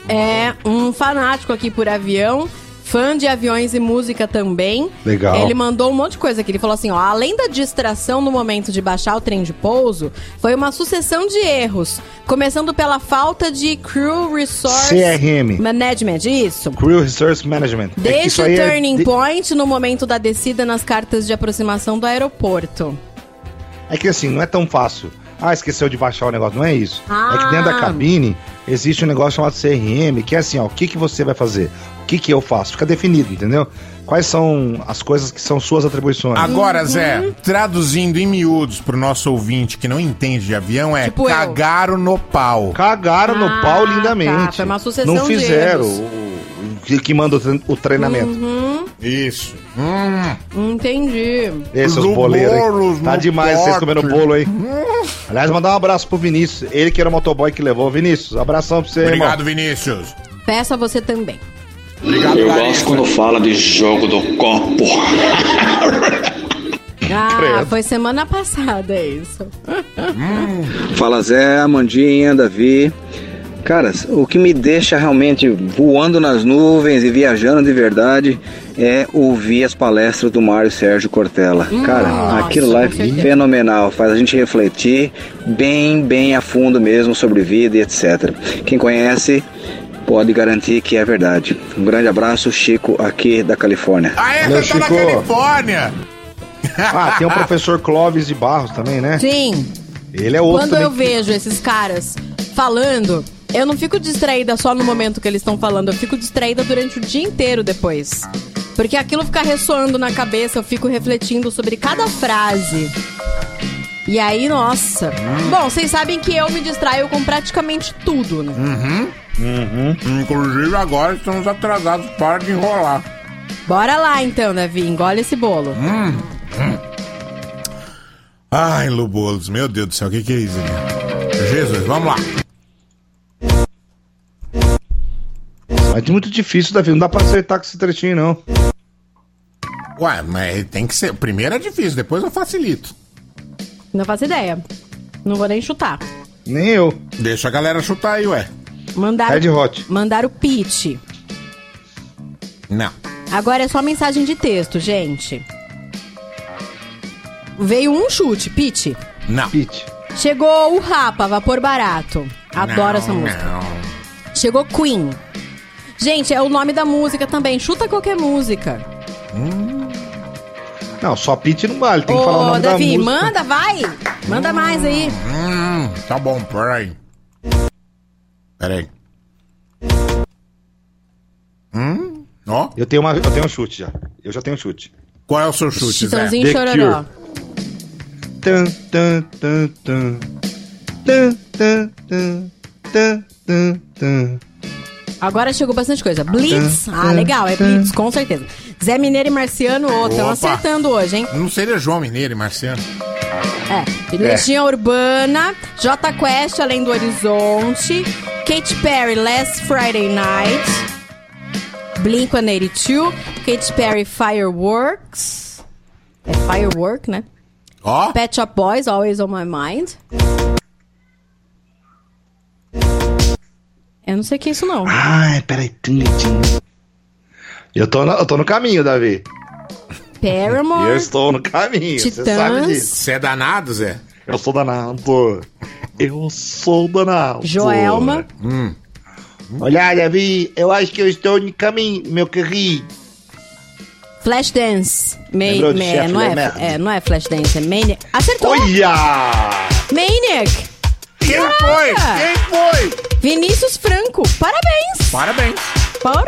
é um fanático aqui por avião, fã de aviões e música também. Legal. Ele mandou um monte de coisa aqui. Ele falou assim: ó, além da distração no momento de baixar o trem de pouso, foi uma sucessão de erros. Começando pela falta de Crew Resource CRM. Management, isso. Crew Resource Management. É Desde isso o é turning de- point no momento da descida nas cartas de aproximação do aeroporto. É que assim, não é tão fácil. Ah, esqueceu de baixar o negócio. Não é isso. Ah. É que dentro da cabine existe um negócio chamado CRM, que é assim, ó, o que, que você vai fazer? O que, que eu faço? Fica definido, entendeu? Quais são as coisas que são suas atribuições? Agora, Zé, traduzindo em miúdos pro nosso ouvinte que não entende de avião, é Tipo eu. cagaram no pau. Cagaram no Ah, pau lindamente. tá, foi uma sucessão Não de fizeram erros. o, o que, que manda o, tre- o treinamento. Uhum, Isso. Hum. entendi. Esses boleiros, hein? Tá no demais vocês pote. comendo bolo aí. Aliás, mandar um abraço pro Vinícius. Ele que era o motoboy que levou. Vinícius, abração pra você, Obrigado, irmão. Vinícius. Peço a você também. Obrigado, Eu Larissa. gosto quando fala de jogo do copo. Ah, Credo. foi semana passada isso. Fala Zé, Amandinha, Davi. Cara, o que me deixa realmente voando nas nuvens e viajando de verdade é ouvir as palestras do Mário Sérgio Cortella. Cara, nossa, aquilo lá é fenomenal, faz a gente refletir bem, bem a fundo mesmo sobre vida e etc. Quem conhece pode garantir que é verdade. Um grande abraço, Chico, aqui da Califórnia. Ah, é? Valeu, Você tá na Chico. Califórnia. Ah, tem o professor Clóvis de Barros também, né? Sim, Ele é outro quando também. eu vejo esses caras falando, eu não fico distraída só no momento que eles estão falando, eu fico distraída durante o dia inteiro depois. Porque aquilo fica ressoando na cabeça, eu fico refletindo sobre cada frase. E aí, nossa. Hum. Bom, vocês sabem que eu me distraio com praticamente tudo, né? Uhum. Uhum. Inclusive agora estamos atrasados. Para de enrolar. Bora lá então, Davi, engole esse bolo. Hum. Ai, Lubolos, meu Deus do céu, o que, que é isso aqui? Jesus, vamos lá. Mas é muito difícil, Davi. Não dá pra acertar com esse trechinho, não. Ué, mas tem que ser. Primeiro é difícil, depois eu facilito. Não faço ideia. Não vou nem chutar. Nem eu. Deixa a galera chutar aí, ué. Mandaram, Red Hot. mandaram pitch. Não. Agora é só mensagem de texto, gente. Veio um chute, pitch. Não. Pitch. Chegou o Rapa, Vapor Barato. Adoro Não, essa música. Não. Chegou Queen. Gente, é o nome da música também. Chuta qualquer música. Não, só pitch não vale. Tem que falar o Ô, nome Davi, da música. manda, vai. Manda mais aí. Hum, tá bom, peraí. Peraí. Hum? Ó. Eu tenho, uma, eu tenho um chute já. Eu já tenho um chute. Qual é o seu chute, Zé? Chitãozinho The Chororó. Tan, tan, tan, tan. Tan, tan, tan. Tan, tan, tan. Agora chegou bastante coisa. Blitz. Ah, legal, é Blitz, com certeza. Zé Mineiro e Marciano, estão Opa. acertando hoje, hein? Não seria João Mineiro e Marciano? É. Legião Urbana, J Quest, Além do Horizonte, Katy Perry, Last Friday Night, Blink-182, Katy Perry, Fireworks. É Firework, né? Ó. Pet Shop Boys, Always on My Mind. Eu não sei o que é isso, não. Ai, peraí. Tum. Eu tô, no, eu tô no caminho, Davi. Paramore. Eu estou no caminho. Você Titãs. sabe disso. Você é danado, Zé? Eu sou danado. Eu sou danado. Joelma. Hum. Olha, Davi, eu acho que eu estou no caminho, meu carrinho. Flashdance. Ma Lembrou de ma- chefe, não, é, é, não é Flashdance, é Maniac. Acertou! Olha! Maniac! Quem foi? Quem foi? Vinícius Franco. Parabéns! Parabéns. Porra!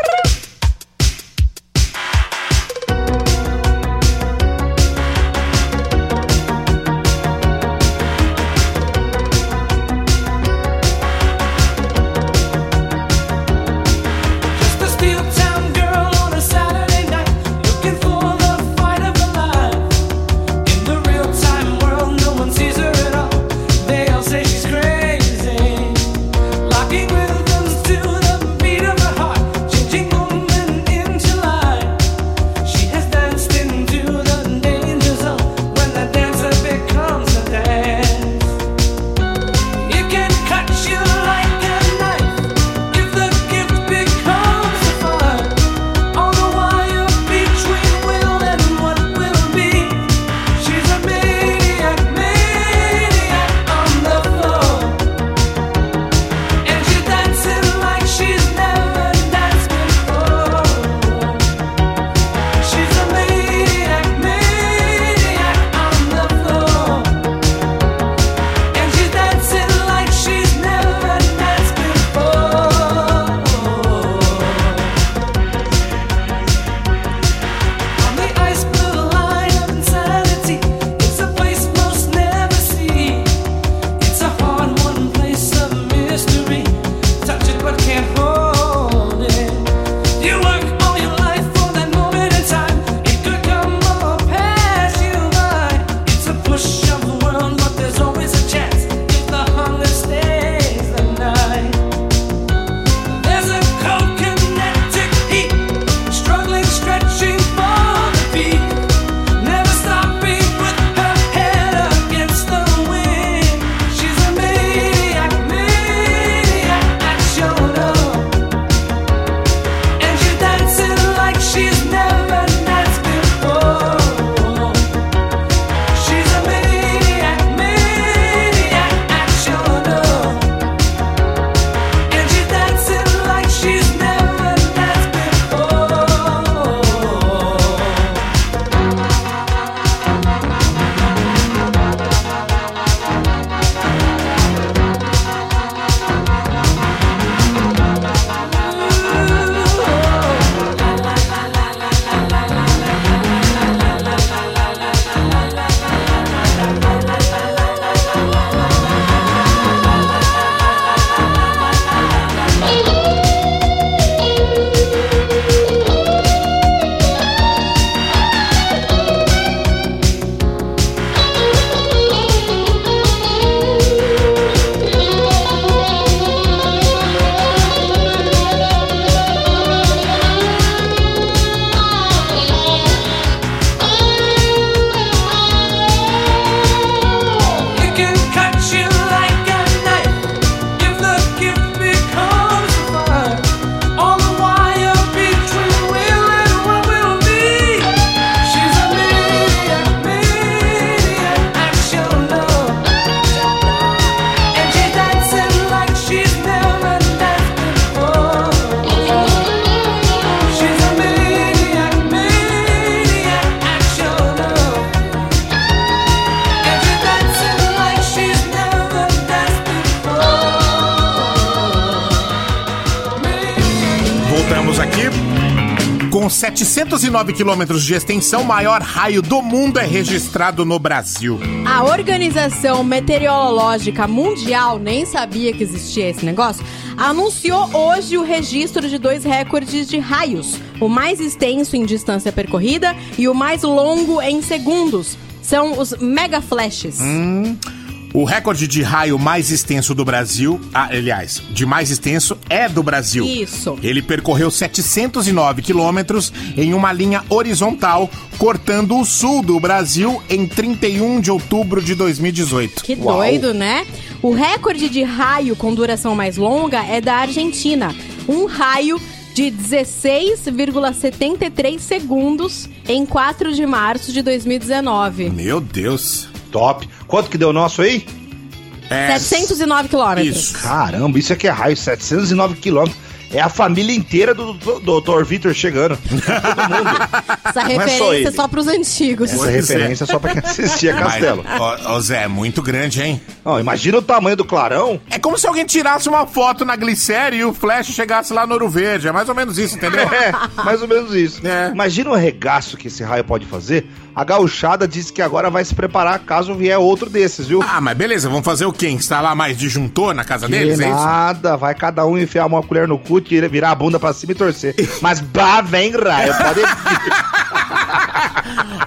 709 quilômetros de extensão, o maior raio do mundo é registrado no Brasil. A Organização Meteorológica Mundial, nem sabia que existia esse negócio, anunciou hoje o registro de dois recordes de raios: o mais extenso em distância percorrida e o mais longo em segundos. São os mega flashes. Hum. O recorde de raio mais extenso do Brasil, ah, aliás, de mais extenso é do Brasil. Isso. Ele percorreu 709 quilômetros em uma linha horizontal, cortando o sul do Brasil em 31 de outubro de 2018. Que doido, né? O recorde de raio com duração mais longa é da Argentina. Um raio de 16,73 segundos em 4 de março de 2019. Meu Deus. Top. Quanto que deu o nosso aí? É, 709 quilômetros. Caramba, isso aqui é raio, 709 quilômetros. É a família inteira do, do, do Dr. Vitor chegando. Essa Não é só referência é só pros antigos. Essa referência é só pra quem assistia Castelo. Mas, ó, ó, Zé, é muito grande, hein? Não, imagina o tamanho do clarão. É como se alguém tirasse uma foto na glicéria e o flash chegasse lá no Ouro Verde. É mais ou menos isso, entendeu? É, mais ou menos isso. Imagina o regaço que esse raio pode fazer. A gauchada disse que agora vai se preparar caso vier outro desses, viu? Ah, mas beleza, vamos fazer o quê? Instalar mais disjuntor na casa deles, Que é isso? nada, vai cada um enfiar uma colher no cu, tira- virar a bunda pra cima e torcer. Mas bah, vem raio, pode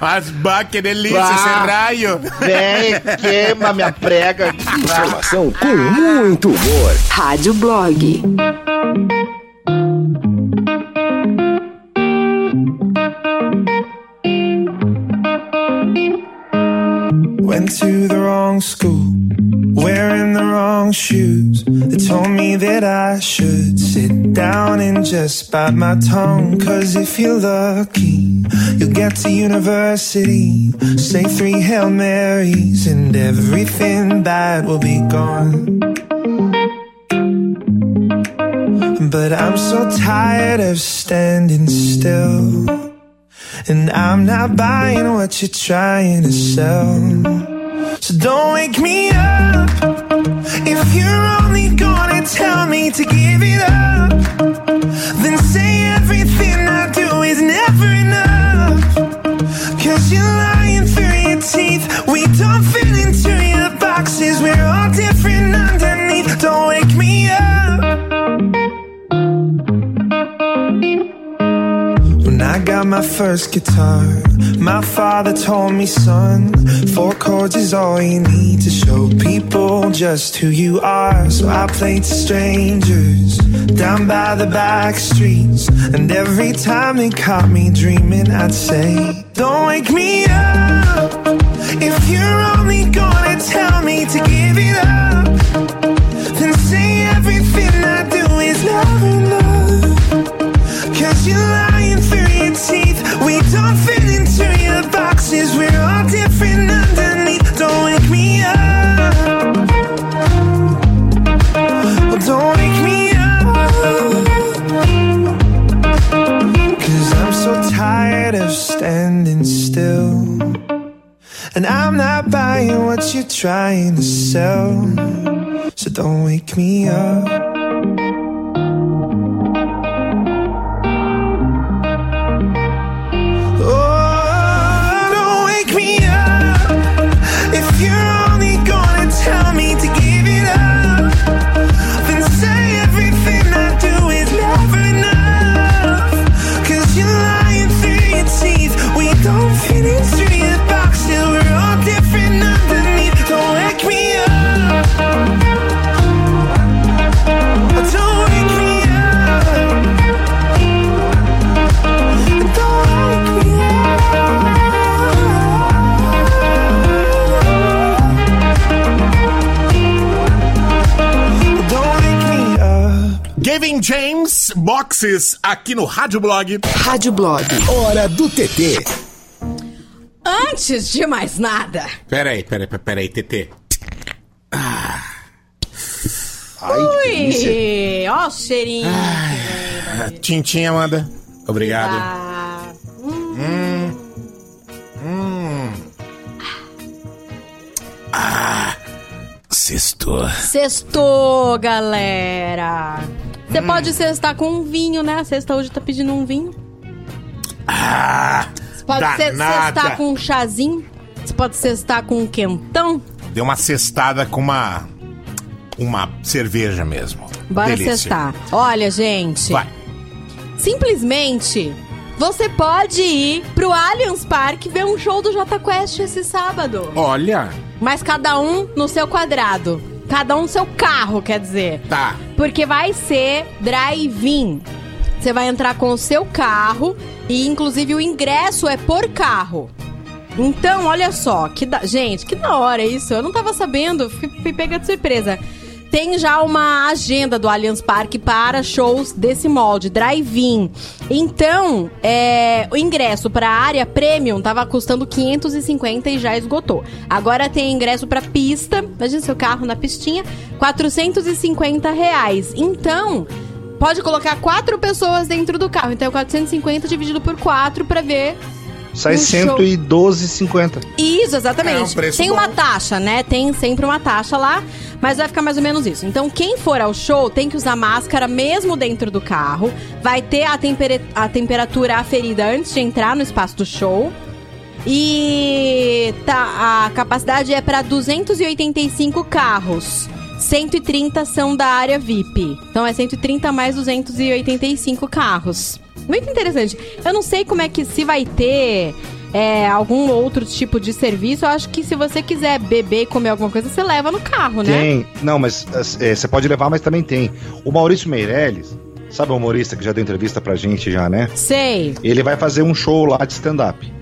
Mas, bah, que delícia Bah. esse raio. Vem, queima minha prega. Informação com muito humor. Rádio Blog. To the wrong school, wearing the wrong shoes. They told me that I should sit down and just bite my tongue. Cause if you're lucky, you'll get to university. Say three Hail Marys, and everything bad will be gone. But I'm so tired of standing still. And I'm not buying what you're trying to sell. So don't wake me up if you're only gonna tell me to give it up. Then say everything I do is never enough. Cause you're lying through your teeth. We don't fit into your boxes. We're all different underneath. Don't wake me up. When I got my first guitar, my father told me, son, four chords is all you need to show people just who you are. So I played to strangers down by the back streets. And every time they caught me dreaming, I'd say, Don't wake me up if you're only gonna tell me to give it up. Then say everything I do is never enough. Cause through your teeth. We don't fit into your boxes. We're all different underneath. Don't wake me up. Don't wake me up. Cause I'm so tired of standing still. And I'm not buying what you're trying to sell. So don't wake me up. Boxes aqui no Rádio Blog. Rádio Blog. Hora do TT. Antes de mais nada, Peraí, peraí, peraí, TT. ui, ó o cheirinho. Ah, Tintim, Amanda. Obrigado. Ah, Hum. Hum. Ah. Sextou. Sextou, galera. Você pode cestar com um vinho, né? A sexta hoje tá pedindo um vinho. Ah, Você pode danada. cestar com um chazinho. Você pode cestar com um quentão. Deu uma cestada com uma. Uma cerveja mesmo. Bora Delícia. cestar. Olha, gente. Vai. Simplesmente, você pode ir pro Allianz Parque ver um show do Jota Quest esse sábado. Olha. Mas cada um no seu quadrado. Cada um seu carro, quer dizer. Tá. Porque vai ser drive-in. Você vai entrar com o seu carro e, inclusive, o ingresso é por carro. Então, olha só, que da... gente, que da hora isso. Eu não tava sabendo, fui, fui pega de surpresa. Tem já uma agenda do Allianz Parque para shows desse molde, drive-in. Então, é, o ingresso para a área premium tava custando 550 e já esgotou. Agora tem ingresso para pista, imagina seu carro na pistinha, 450 reais. Então, pode colocar quatro pessoas dentro do carro. Então, é 450 dividido por quatro para ver Sai Um show. 112,50. isso, exatamente. É um preço tem bom. uma taxa, né? Tem sempre uma taxa lá, mas vai ficar mais ou menos isso. Então, quem for ao show tem que usar máscara mesmo dentro do carro. Vai ter a, tempere- a temperatura aferida antes de entrar no espaço do show. E tá, a capacidade é para 285 carros. 130 são da área VIP. Então é 130 mais 285 carros. Muito interessante. Eu não sei como é que se vai ter é, algum outro tipo de serviço. Eu acho que se você quiser beber e comer alguma coisa, você leva no carro, né? Tem. Não, mas é, você pode levar, mas também tem. O Maurício Meirelles, sabe o humorista que já deu entrevista pra gente já, né? Sei. Ele vai fazer um show lá de stand-up.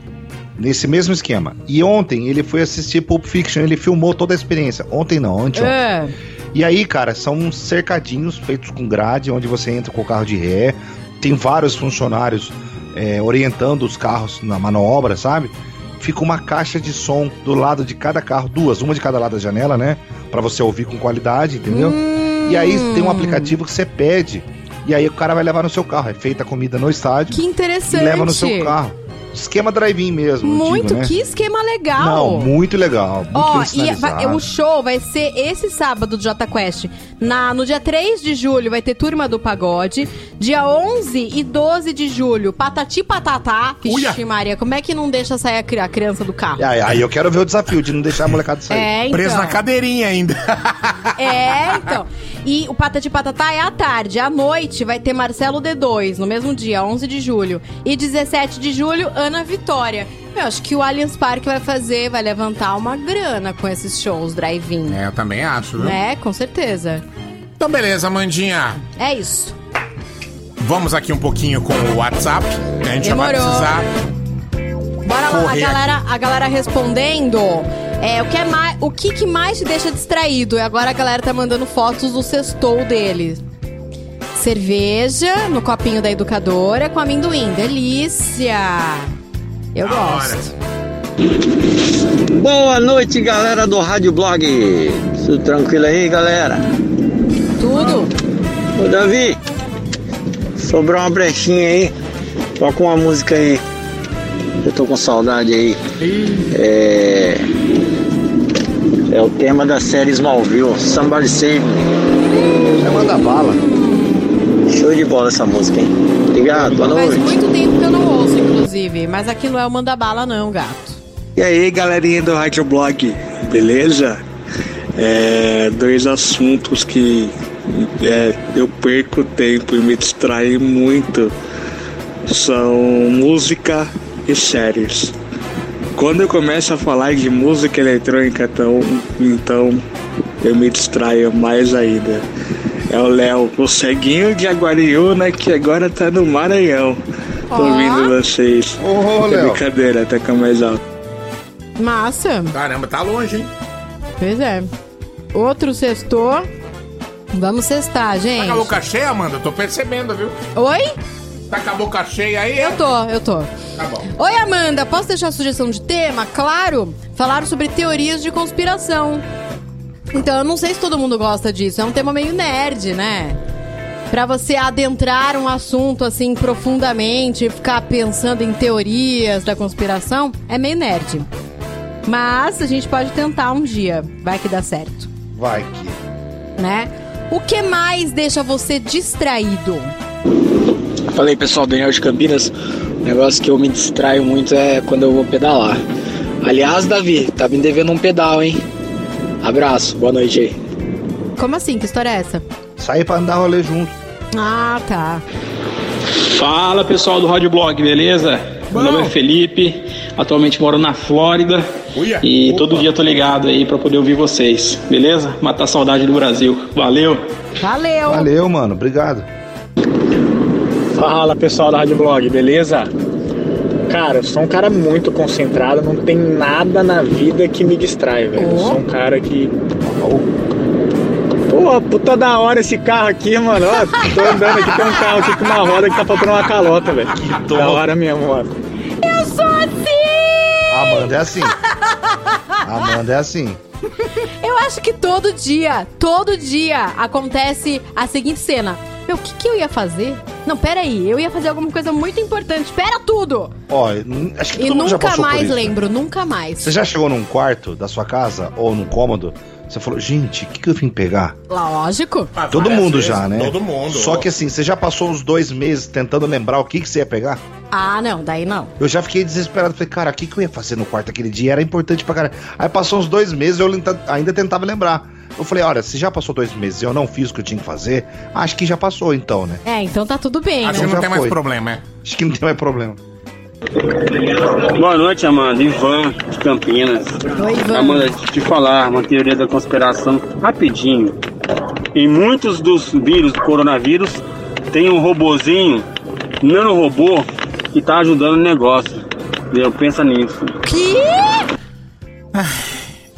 Nesse mesmo esquema. E ontem ele foi assistir Pulp Fiction, ele filmou toda a experiência. Ontem não, anteontem. É. E aí, cara, são uns cercadinhos feitos com grade, onde você entra com o carro de ré. Tem vários funcionários é, orientando os carros na manobra, sabe? Fica uma caixa de som do lado de cada carro, duas, uma de cada lado da janela, né? Pra você ouvir com qualidade, entendeu? E aí tem um aplicativo que você pede. E aí o cara vai levar no seu carro. É feita a comida no estádio. Que interessante. Leva no seu carro. Esquema drive-in mesmo. Muito, digo, né? que esquema legal. Não, muito legal. Muito Ó, e sinalizado. vai- o show vai ser esse sábado do Jota Quest. Na, no dia 3 de julho vai ter Turma do Pagode. Dia 11 e 12 de julho, Patati Patatá. Vixe, Maria, como é que não deixa sair a criança do carro? Aí, aí eu quero ver o desafio de não deixar a molecada sair. É, então. Preso na cadeirinha ainda. É, então. E o Patati Patatá é à tarde. À noite vai ter Marcelo D2, no mesmo dia, 11 de julho. E 17 de julho, Ana Vitória. Eu acho que o Allianz Parque vai fazer, vai levantar uma grana com esses shows drive-in. É, eu também acho, viu? Né? Com certeza. Então, beleza, Mandinha. É isso. Vamos aqui um pouquinho com o WhatsApp. A gente já vai Demorou. precisar. Bora lá, a galera, a galera respondendo. É, o que, é mais, o que, que mais te deixa distraído? E agora a galera tá mandando fotos do sextou dele. Cerveja no copinho da educadora com amendoim. Delícia! Eu gosto. Boa noite, galera do Rádio Blog. Tudo tranquilo aí, galera? Tudo. Ô, Davi, sobrou uma brechinha aí. Toca uma música aí. Eu tô com saudade aí. É. É o tema da série Smallville, Somebody Save Me. Já manda bala. Show de bola essa música, hein? Obrigado, boa Faz noite. muito tempo que eu não ouço, inclusive. Mas aqui não é o manda bala, não, gato. E aí, galerinha do Rádio Blog, beleza? É, dois assuntos que é, eu perco tempo e me distraem muito são música e séries. Quando eu começo a falar de música eletrônica, então, então eu me distraio mais ainda. É o Léo, o ceguinho de Aguariúna, que agora tá no Maranhão. Tô ouvindo vocês. Ô, é Léo. brincadeira, até mais alto. Massa. Caramba, tá longe, hein? Pois é. Outro sextou. Vamos cestar, gente. Tá com a boca cheia, Amanda? Tô percebendo, viu? Oi? Tá com a boca cheia aí? Eu tô, eu tô. Tá bom. Oi, Amanda, posso deixar a sugestão de tema? Claro! Falaram sobre teorias de conspiração. Então, eu não sei se todo mundo gosta disso. É um tema meio nerd, né? Pra você adentrar um assunto assim profundamente, ficar pensando em teorias da conspiração, é meio nerd. Mas a gente pode tentar um dia. Vai que dá certo, Vai que. né? O que mais deixa você distraído? Fala aí pessoal, Daniel de Campinas. negócio que eu me distraio muito é quando eu vou pedalar. Aliás, Davi, tá me devendo um pedal, hein? Abraço, boa noite aí. Como assim? Que história é essa? Sair pra andar rolê junto. Ah, tá. Fala pessoal do Rádio Blog, beleza? Meu nome é Felipe, atualmente moro na Flórida e todo dia tô ligado aí pra poder ouvir vocês, beleza? Matar a saudade do Brasil. Valeu! Valeu! Valeu, mano. Obrigado. Fala pessoal da Rádio Blog, beleza? Cara, eu sou um cara muito concentrado, não tem nada na vida que me distrai, velho. Eu sou um cara que. Pô, puta da hora esse carro aqui, mano. Ó, tô andando aqui, tem um carro aqui com uma roda que tá faltando uma calota, velho. Da hora mesmo, mano. Eu sou assim! Amanda é assim. Amanda é assim. Eu acho que todo dia, todo dia acontece a seguinte cena. Meu, o que, que eu ia fazer? Não, pera aí, eu ia fazer alguma coisa muito importante. Pera tudo! Ó, acho que E todo mundo já nunca passou por mais isso. lembro, nunca mais. Você já chegou num quarto da sua casa ou num cômodo? Você falou, gente, o que, que eu vim pegar? Lógico. todo mundo já, né? todo mundo. Só que assim, você já passou uns dois meses tentando lembrar o que, que você ia pegar? Ah, não, daí não. Eu já fiquei desesperado. Falei, cara, o que, que eu ia fazer no quarto aquele dia? Era importante pra caralho. Aí passou uns dois meses eu ainda tentava lembrar. Eu falei, olha, se já passou dois meses e eu não fiz o que eu tinha que fazer, acho que já passou então, né? É, então tá tudo bem, Acho né? que não já tem mais foi. problema, é. Acho que não tem mais problema. Boa noite, Amanda. Ivan de Campinas. Oi, Ivan. Amanda, deixa eu te falar uma teoria da conspiração rapidinho. Em muitos dos vírus do coronavírus, tem um robozinho, nanorobô, que tá ajudando o negócio. Entendeu? Pensa nisso. Que?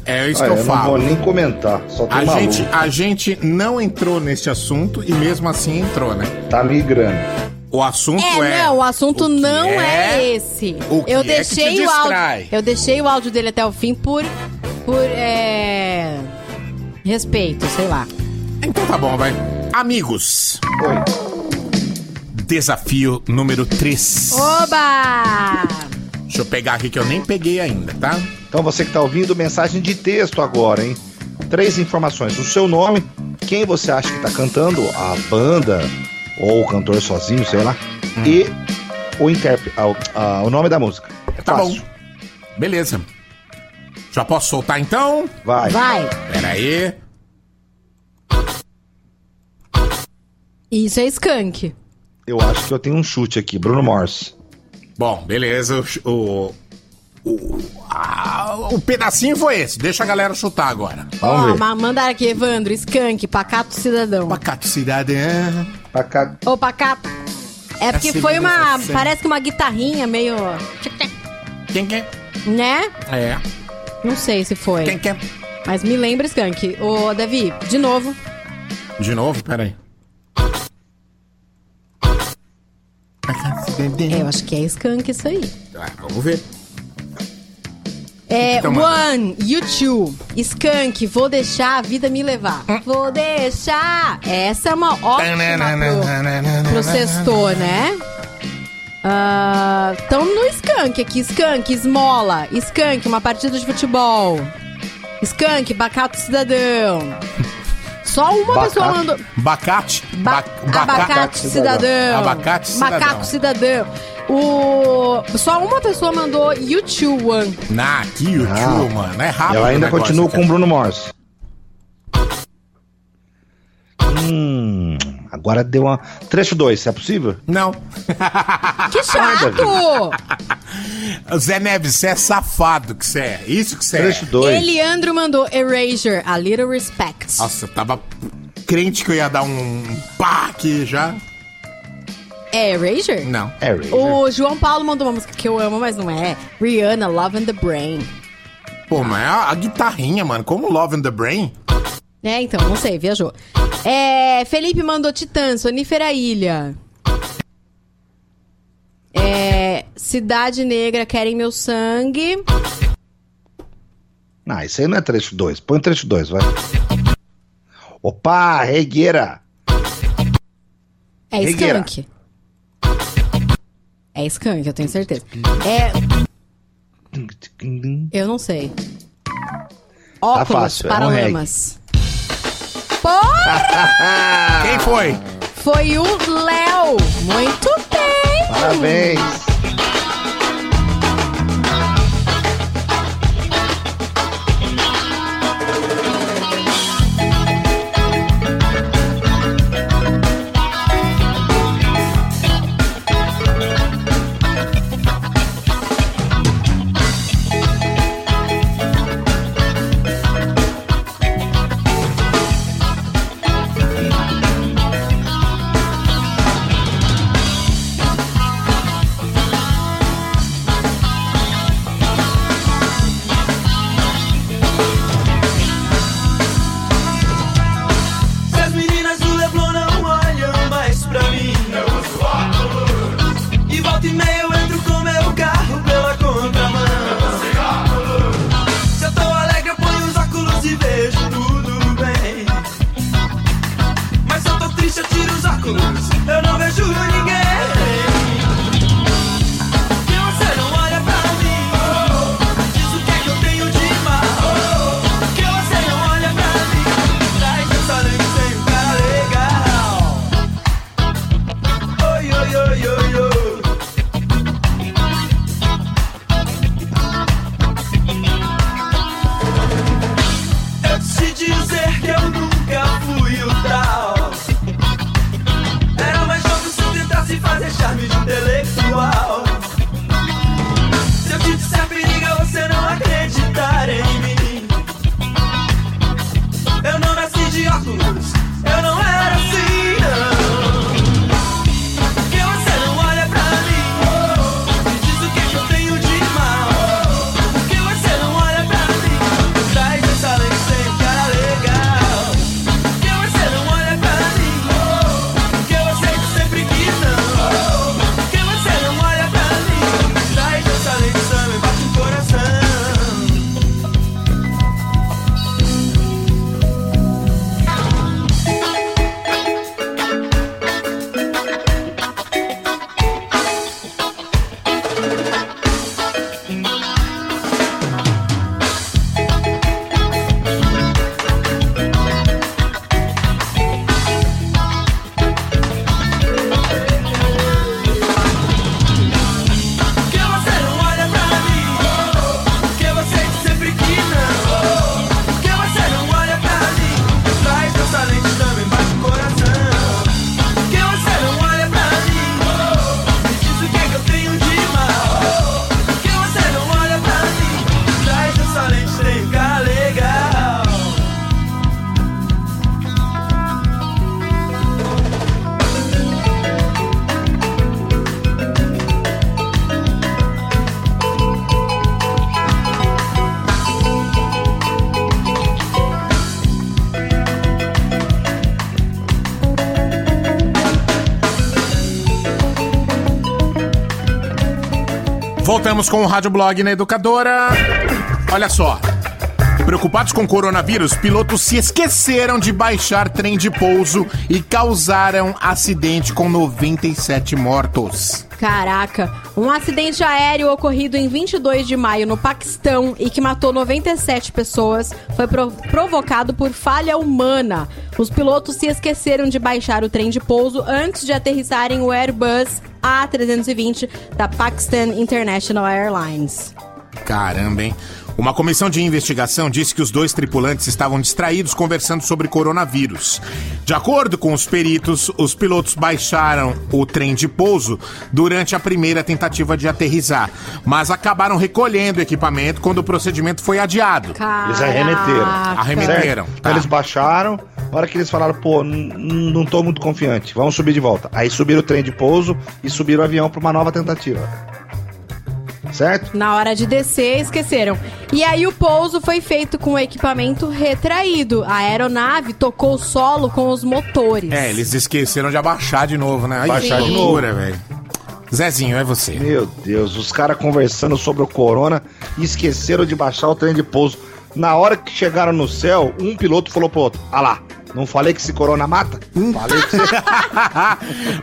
É isso Ah, que eu, eu não falo. vou nem comentar. Só tem A maluco. gente, a gente não entrou neste assunto e mesmo assim entrou, né? Tá migrando. O assunto É, é. não, o assunto não é, é- esse. o que eu é que deixei te o áudio. distrai? Eu deixei o áudio dele até o fim por. por. é. respeito, sei lá. Então tá bom, vai. Amigos. Desafio número 3. Oba! Deixa eu pegar aqui que eu nem peguei ainda, tá? Então você que tá ouvindo, mensagem de texto agora, hein? Três informações. O seu nome, quem você acha que tá cantando, a banda ou o cantor sozinho, sei lá. Hum. E o intérprete, o- o nome da música. É Tá fácil. bom. Beleza. Já posso soltar então? Vai. Vai. Pera aí. Isso é skunk. Eu acho que eu tenho um chute aqui, Bruno Mars. Bom, beleza. O, o, o, ah, o pedacinho foi esse. Deixa a galera chutar agora. Ó, ma- mandaram aqui, Evandro, skunk, pacato cidadão. Pacato cidadão. Pacato. Ô, pacato. É porque Essa foi uma. civilização. Parece que uma guitarrinha meio. Quem quer? Né? É. Não sei se foi. Quem? Mas me lembra skunk. Ô, Davi, de novo. De novo? Pera aí. É, eu acho que é skunk isso aí. Ah, vamos ver. É, One, YouTube, Skunk, vou deixar a vida me levar. Hum. Vou deixar. Essa é uma ótima pro, pro sextor, né? Ah, Tamo no Skunk aqui. Skunk, esmola. Skunk, uma partida de futebol. Skunk, bacato cidadão. Só uma Bacate. pessoa mandou. Bacate? Ba Ba- abacate cidadão. Abacate cidadão. Macaco cidadão. O... Só uma pessoa mandou YouTube One. Na, que YouTube, Ah. mano. É rápido. Eu ainda o negócio, continuo cara. com o Bruno Mars. Agora deu uma. Trecho 2, é possível? Não. Que chato! Zé Neves, você é safado que você é. Isso que você Trecho é. 2. Eliandro mandou Erasure, A Little Respect. Nossa, eu tava crente que eu ia dar um pá aqui já. É Erasure? Não. É O João Paulo mandou uma música que eu amo, mas não é. Rihanna, Love and the Brain. Pô, mas a, a guitarrinha, mano, como Love in the Brain? É, então, não sei, viajou. É, Felipe mandou Titã, Sonífera Ilha. É, Cidade Negra, Querem Meu Sangue. Ah, isso aí não é trecho 2. Põe trecho 2, vai. Opa, regueira. É Regueira. Skunk. É Skunk, eu tenho certeza. É. Eu não sei. Óculos, fácil, é um paralamas. Porra! Quem foi? Foi o Léo. Muito bem. Parabéns. Voltamos com o Rádio Blog na Educadora. Olha só. Preocupados com o coronavírus, pilotos se esqueceram de baixar trem de pouso e causaram acidente com 97 mortos. Caraca, um acidente aéreo ocorrido em 22 de maio no Paquistão e que matou 97 pessoas foi pro- provocado por falha humana. Os pilotos se esqueceram de baixar o trem de pouso antes de aterrissarem o Airbus A320 da Pakistan International Airlines. Caramba, hein? Uma comissão de investigação disse que os dois tripulantes estavam distraídos conversando sobre coronavírus. De acordo com os peritos, os pilotos baixaram o trem de pouso durante a primeira tentativa de aterrissar, mas acabaram recolhendo o equipamento quando o procedimento foi adiado. Eles arremeteram. Arremeteram. Tá. Então eles baixaram. Na hora que eles falaram, pô, não tô muito confiante, vamos subir de volta. Aí subiram o trem de pouso e subiram o avião pra uma nova tentativa. Certo? Na hora de descer, esqueceram. E aí o pouso foi feito com o equipamento retraído. A aeronave tocou o solo com os motores. É, eles esqueceram de abaixar de novo, né? Ai, Baixar que de loucura, novo. velho. Zezinho, é você. Meu Deus, os caras conversando sobre o corona e esqueceram de baixar o trem de pouso. Na hora que chegaram no céu, um piloto falou pro outro: Ah lá, não falei que esse corona mata? Falei que você.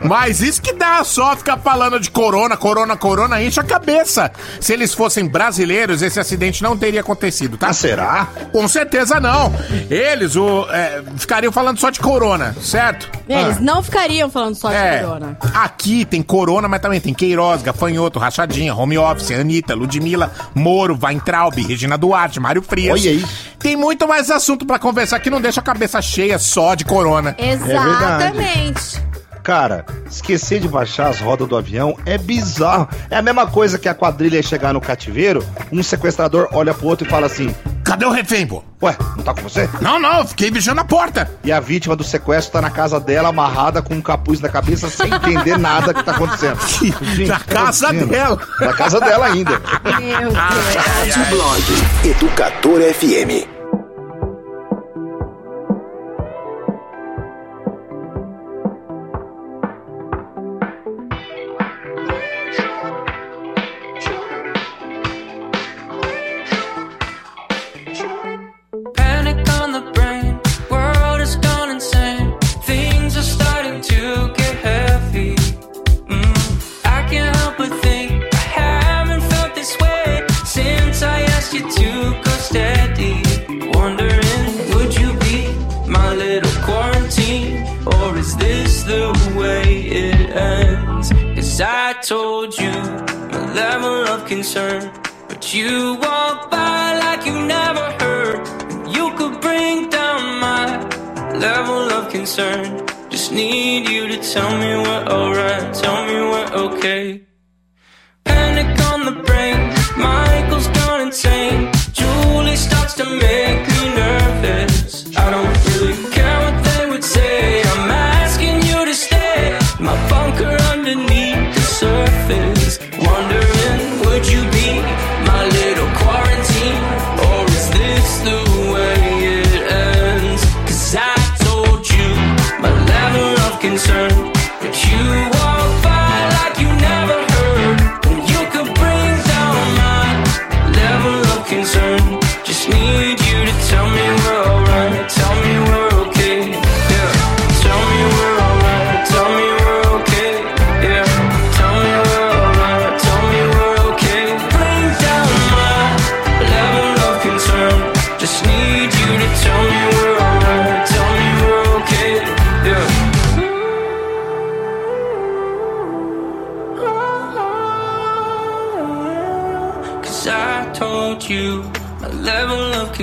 Mas isso que dá só ficar falando de corona, corona, corona, enche a cabeça. Se eles fossem brasileiros, esse acidente não teria acontecido, tá? será? Com certeza não. Eles o, é, ficariam falando só de corona, certo? Eles Ah. não ficariam falando só de É, corona. aqui tem Corona, mas também tem Queiroz, Gafanhoto, Rachadinha, Home Office, Anitta, Ludmilla, Moro, Weintraub, Regina Duarte, Mário Frias. Olha isso. Tem muito mais assunto pra conversar que não deixa a cabeça cheia só de Corona. Exatamente. Cara, esquecer de baixar as rodas do avião é bizarro. É a mesma coisa que a quadrilha chegar no cativeiro, um sequestrador olha pro outro e fala assim: Cadê o refém, pô? Ué, não tá com você? Não, não, eu fiquei vigiando a porta. E a vítima do sequestro tá na casa dela, amarrada com um capuz na cabeça, sem entender nada que tá acontecendo. Gente, Na casa imagina. dela. Na casa dela ainda. Meu Deus. Rádio Blog Educador FM. Quarantine? Or is this the way it ends? Cause I told you my level of concern. But you walk by like you never heard. You could bring down my level of concern. Just need you to tell me we're alright. Tell me we're okay. Panic on the brain. Michael's gone insane. Julie starts to make me nervous.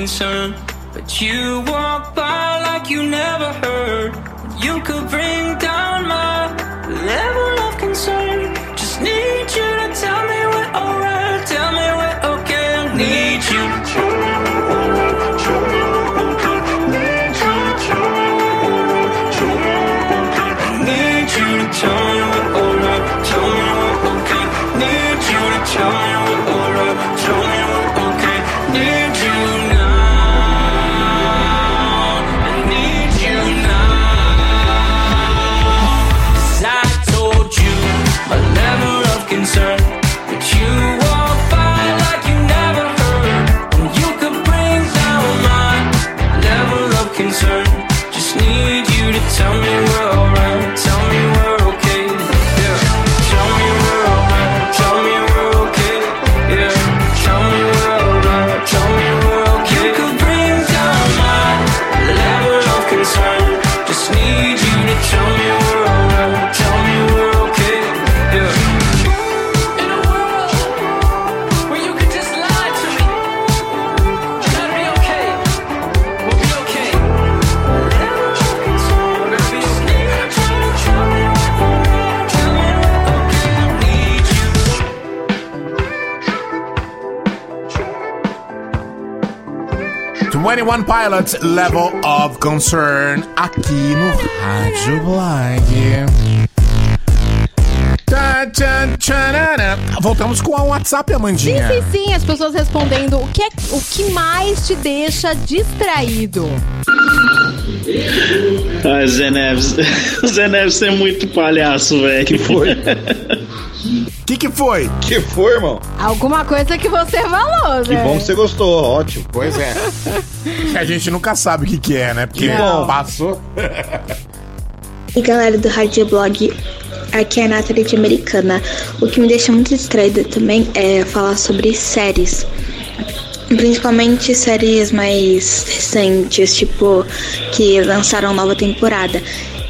Concern. But you walk by like you never heard. You could bring 21 Pilots Level of Concern aqui no Rádio Blog. Voltamos com o WhatsApp, Sim, Amandinha. sim, sim, as pessoas respondendo o que, é, o que mais te deixa distraído. Ai, Zé Neves. Zé Neves é muito palhaço, velho. Que foi? Que que foi? Que foi, irmão? Alguma coisa que você falou, Que né? bom que você gostou, ótimo. Pois é. A gente nunca sabe o que que é, né? Porque Não. passou. E galera do Rádio Blog, aqui é a Nathalie de Americana. O que me deixa muito distraída também é falar sobre séries. Principalmente séries mais recentes, tipo, que lançaram nova temporada.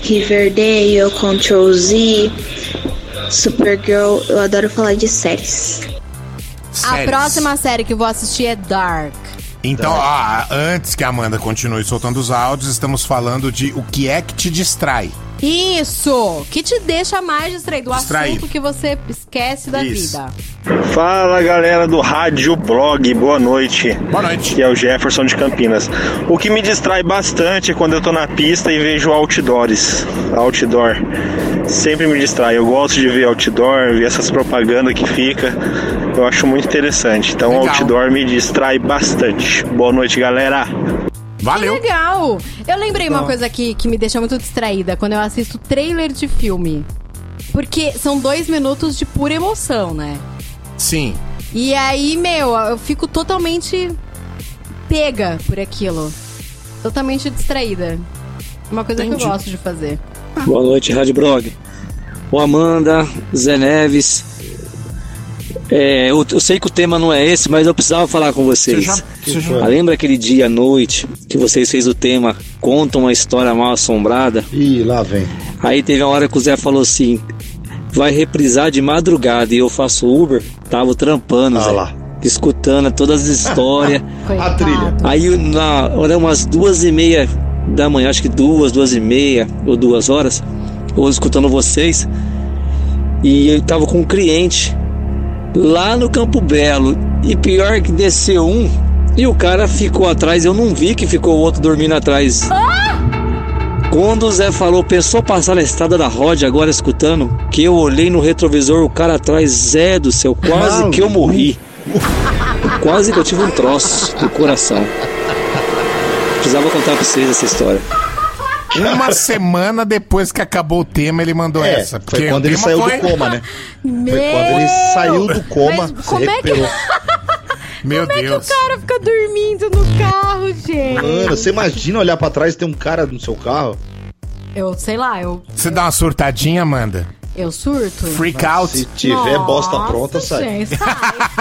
Riverdale, Control Z, Supergirl. Eu adoro falar de séries. A Séries. próxima série que eu vou assistir é Dark. Então, ó, antes que a Amanda continue soltando os áudios, estamos falando de o que é que te distrai. Isso! Que te deixa mais distraído. O Distraído. assunto que você esquece da Isso. vida. Fala galera do Rádio Blog, boa noite. Boa noite. Que é o Jefferson de Campinas. O que me distrai bastante é quando eu tô na pista e vejo outdoors. Outdoor. Sempre me distrai. Eu gosto de ver outdoor, ver essas propagandas que fica. Eu acho muito interessante. Então Legal. outdoor me distrai bastante. Boa noite, galera. Valeu. Legal! Eu lembrei uma coisa que, que me deixa muito distraída quando eu assisto trailer de filme. Porque são dois minutos de pura emoção, né? Sim. E aí, meu, eu fico totalmente pega por aquilo. Totalmente distraída. Uma coisa que Entendi. eu gosto de fazer. Boa noite, Rádio Blog. O Amanda, Zé Neves. É, eu, eu sei que o tema não é esse, mas eu precisava falar com vocês. Você já- você já- Ah, Lembra aquele dia à noite que vocês fez o tema Conta uma história mal assombrada? Ih, lá vem. Aí teve uma hora que o Zé falou assim: vai reprisar de madrugada e eu faço Uber. Tava trampando, Zé. lá. Escutando todas as histórias. A trilha. Aí na hora umas duas e meia da manhã, acho que duas, duas e meia ou duas horas, eu escutando vocês, e eu tava com um cliente lá no Campo Belo. E pior que desceu um e o cara ficou atrás, eu não vi que ficou o outro dormindo atrás. Quando o Zé falou, pensou passar na estrada da Rod agora escutando, que eu olhei no retrovisor, o cara atrás, Zé do céu, quase que eu morri. Quase que eu tive um troço do coração. Precisava contar pra vocês essa história. Uma semana depois que acabou o tema, ele mandou É, essa. foi quando ele saiu foi- do coma, né? Meu! Foi quando ele saiu do coma, Mas como é que-. Meu Como é que o Deus. cara fica dormindo no carro, gente? Mano, você imagina olhar pra trás e ter um cara no seu carro? Eu sei lá, eu, Você dá uma surtadinha, Amanda? Eu surto. Freak out. Se tiver bosta pronta, sai. Gente, sai.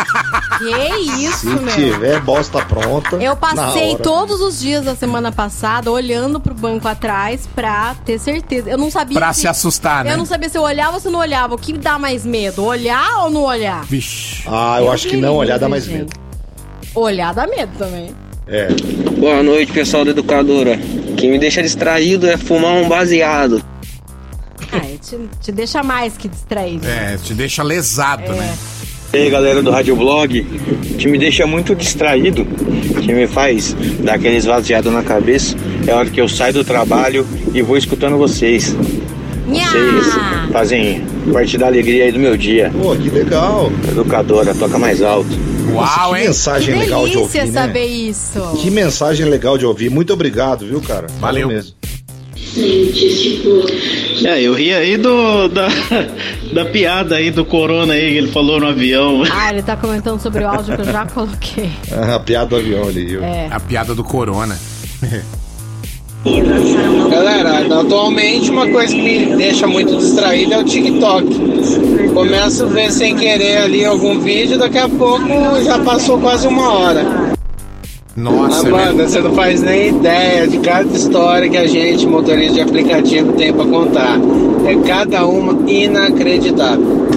que isso, Se meu? tiver bosta pronta. Eu passei todos os dias da semana passada olhando pro banco atrás pra ter certeza. Eu não sabia. Pra se assustar, né? Eu não sabia se eu olhava ou se não olhava. O que dá mais medo? Olhar ou não olhar? Vixe. Ah, eu acho que não, olhar dá mais gente. medo. Olhar dá medo também. É. Boa noite, pessoal da Educadora. O que me deixa distraído é fumar um baseado. Ah, te, te deixa mais que distraído. É, te deixa lesado, É. né? E aí galera do Rádio Blog, o que me deixa muito distraído, que me faz dar aquele esvaziado na cabeça, é a hora que eu saio do trabalho e vou escutando vocês. Vocês fazem parte da alegria aí do meu dia. Pô, que legal. Educadora, toca mais alto. Nossa, que mensagem Que legal de delícia ouvir, né? saber isso. Que mensagem legal de ouvir. Muito obrigado, viu, cara? Valeu. mesmo. É, eu ri aí do, da, da piada aí do Corona aí que ele falou no avião. Ah, ele tá comentando sobre o áudio que eu já coloquei. Ah, a piada do avião ali, viu? É. A piada do corona. Galera, atualmente uma coisa que me deixa muito distraído é o TikTok. Começo a ver sem querer ali algum vídeo, daqui a pouco já passou quase uma hora. Nossa, Amanda, você não faz nem ideia de cada história que a gente, motorista de aplicativo, tem pra contar. É cada uma inacreditável.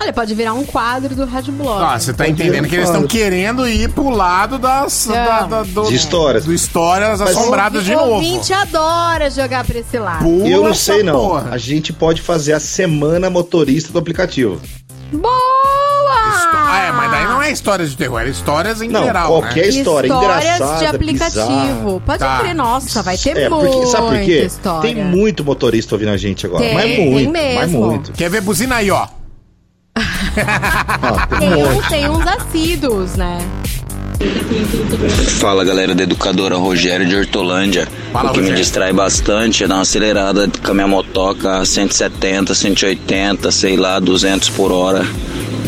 Olha, pode virar um quadro do Rádio Blog. Ó, você tá entendendo que eles estão querendo ir pro lado das, da, da- do, De histórias. Do histórias Mas assombradas de o novo. ouvinte adora jogar pra esse lado. E eu não sei, não. porra. A gente pode fazer a semana motorista do aplicativo. Boa! Ah, é, mas daí não é histórias de terror, é histórias em Não, geral, qualquer né? história Histórias engraçada, de aplicativo. bizarra. Pode Tá. crer, nossa, vai ter É, muita porque, sabe por quê? história. Tem muito motorista ouvindo a gente agora. Tem, mas tem muito, mas mesmo. muito. Quer ver buzina aí, ó? Ah, tem Tem, um tem uns assíduos, né? Fala galera da educadora Rogério de Hortolândia. Fala, o que me Rogério. distrai bastante é dar uma acelerada com a minha motoca 170, 180, sei lá, 200 por hora.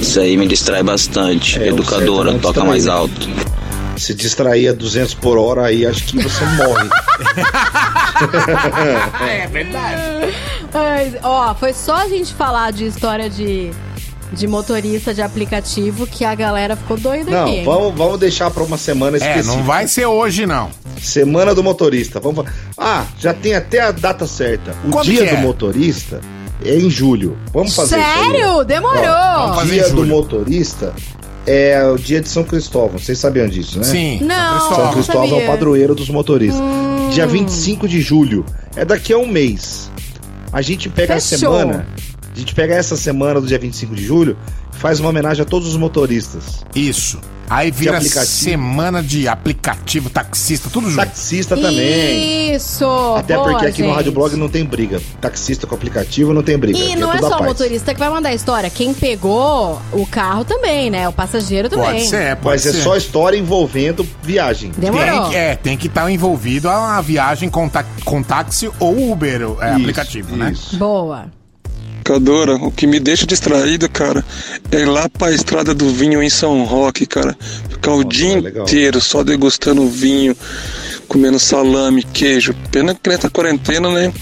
Isso aí me distrai bastante. É, educadora, não toca mais né? alto. Se distrair a 200 por hora, aí acho que você morre. é verdade. Ai, ó, foi só a gente falar de história de, de motorista de aplicativo que a galera ficou doida Não, aqui. hein? vamos, vamos deixar pra uma semana É, específica. não vai ser hoje, não. Semana do motorista. Vamos Ah, já tem até a data certa. O Quando dia que do é? motorista é em julho. Vamos fazer. Sério? Demorou. Ó, fazer dia do motorista é o dia de São Cristóvão. Vocês sabiam disso, né? Sim. Não, São Cristóvão. Cristóvão é o padroeiro dos motoristas. Hum. Dia 25 de julho. É daqui a um mês. A gente pega Fechou. a semana. A gente pega essa semana do dia 25 de julho faz uma homenagem a todos os motoristas. Isso. Aí vira semana de aplicativo, taxista, tudo junto. Taxista também. Isso. Até boa, porque aqui no gente. Rádio Blog não tem briga. Taxista com aplicativo não tem briga. E Aqui não é a só o motorista que vai mandar a história. Quem pegou o carro também, né? O passageiro também. Pode ser, pode Mas ser. é só história envolvendo viagem. Demorou. Tem, que- é, tem que estar envolvido a, a viagem com, ta- com táxi ou Uber, é, Isso, aplicativo, né? isso. Boa. Educadora, o que me deixa distraído, cara, é ir lá pra estrada do vinho em São Roque, cara. Ficar o Nossa, dia é inteiro só degustando vinho, comendo salame, queijo. Pena que nessa quarentena, né?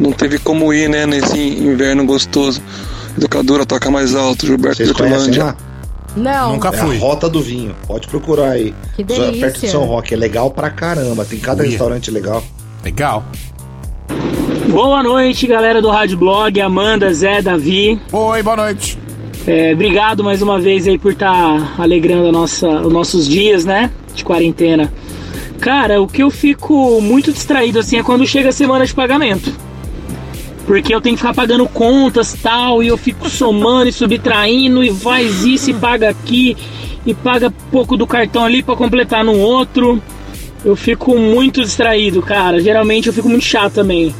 Não teve como ir, né? Nesse inverno gostoso. Educadora, toca mais alto, Gilberto Vocês conhecem Hortolândia. lá? Não. Nunca É fui. a Rota do Vinho. Pode procurar aí. Que Só Perto delícia. de São Roque. É legal pra caramba. Tem cada Uia. restaurante legal. Legal. Boa noite, galera do Rádio Blog, Amanda, Zé, Davi. Oi, boa noite. É, obrigado mais uma vez aí por estar alegrando a nossa, os nossos dias, né? De quarentena. Cara, o que eu fico muito distraído assim é quando chega a semana de pagamento. Porque eu tenho que ficar pagando contas tal, e eu fico somando e subtraindo, e faz isso e paga aqui, e paga pouco do cartão ali para completar no outro. Eu fico muito distraído, cara. Geralmente eu fico muito chato também.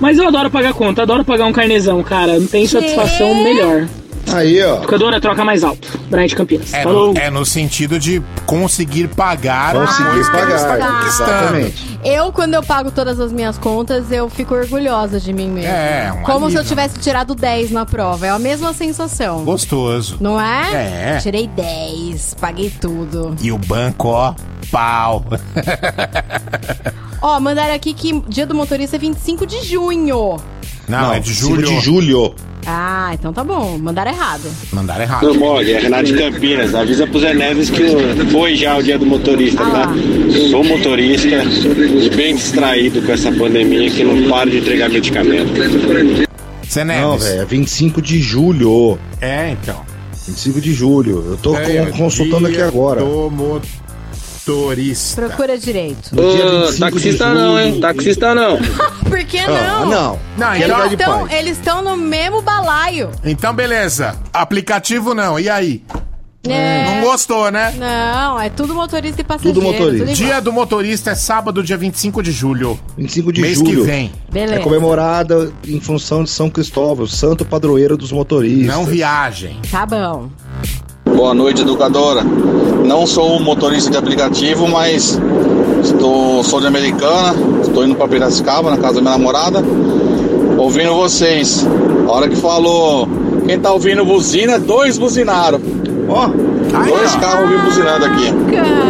Mas eu adoro pagar conta, adoro pagar um carnezão, cara. Não tem satisfação melhor. Aí, ó. Educadora, troca mais alto. Brian de Campinas. É Falou. no, é no sentido de conseguir pagar Conseguir a coisa que pagar, conquistando. exatamente. Eu, quando eu pago todas as minhas contas, eu fico orgulhosa de mim mesma. É, um Como se eu alívio. tivesse tirado 10 na prova. É a mesma sensação. Gostoso. Não é? É. Tirei 10, paguei tudo. E o banco, ó, pau. Ó, mandaram aqui que dia do motorista é 25 de junho. Não, é de 25 julho. de julho. Ah, então tá bom. Mandaram errado. Mandaram errado. Não, Mog, é Renato de Campinas. Avisa pro Zé Neves que foi já o dia do motorista, tá? Sou motorista e bem distraído com essa pandemia que não para de entregar medicamento. Você Não, velho. É 25 de julho. É, então. 25 de julho. Eu tô É, con- consultando aqui agora. Do motorista. Procura direito. No dia Ô, 25 taxista de não, hein? julho. Taxista não. Por que Ah, não? não. Não, Eles então- estão, eles estão no mesmo balaio. Então, beleza. Aplicativo não. E aí? É. Não gostou, né? Não, é tudo motorista e passageiro. igual. Dia do motorista é sábado, dia 25 de julho. 25 de Mês julho. que vem. Beleza. É comemorada em função de São Cristóvão, santo padroeiro dos motoristas. Não viagem. Tá bom. Boa noite, educadora. Não sou um motorista de aplicativo, mas estou, sou de Americana. Estou indo para Piracicaba, na casa da minha namorada. Ouvindo vocês. A hora que falou, quem tá ouvindo buzina, dois buzinaram. Ó, dois carros ouvindo buzinando aqui.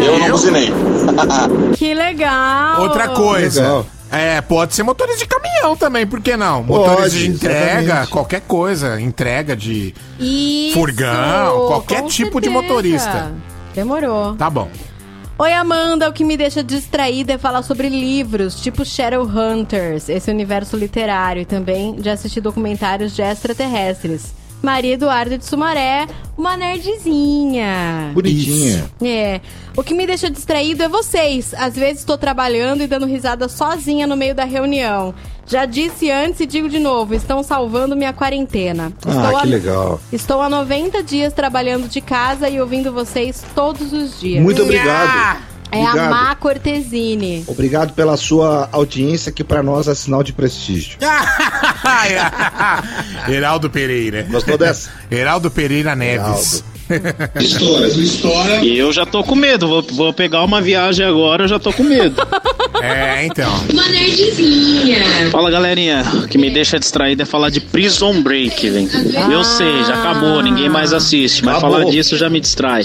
Eu não buzinei. Que legal. Outra coisa. Legal. É, pode ser motorista de caminhão também, por que não? Pode, Motorista de entrega, exatamente. qualquer coisa. Entrega de Isso, furgão, qualquer tipo de certeza. motorista. Demorou. Tá bom. Oi, Amanda. O que me deixa distraída é falar sobre livros, tipo Shadowhunters, esse universo literário, e também de assistir documentários de extraterrestres. Maria Eduarda de Sumaré, uma nerdzinha. Bonitinha. É. O que me deixa distraído é vocês. Às vezes estou trabalhando e dando risada sozinha no meio da reunião. Já disse antes e digo de novo, estão salvando minha quarentena. Estou Ah, a- que legal. Estou há 90 dias trabalhando de casa e ouvindo vocês todos os dias. Muito obrigado. É a Obrigado. Má Cortesini. Obrigado pela sua audiência, que pra nós é sinal de prestígio. Heraldo Pereira. Gostou dessa? Heraldo Pereira Neves. E eu já tô com medo. Vou, vou pegar uma viagem agora, eu já tô com medo. É, então. Uma nerdzinha. Fala galerinha, o que me deixa distraído é falar de Prison Break, velho. Eu sei, já acabou, ninguém mais assiste, mas Acabou. falar disso já me distrai.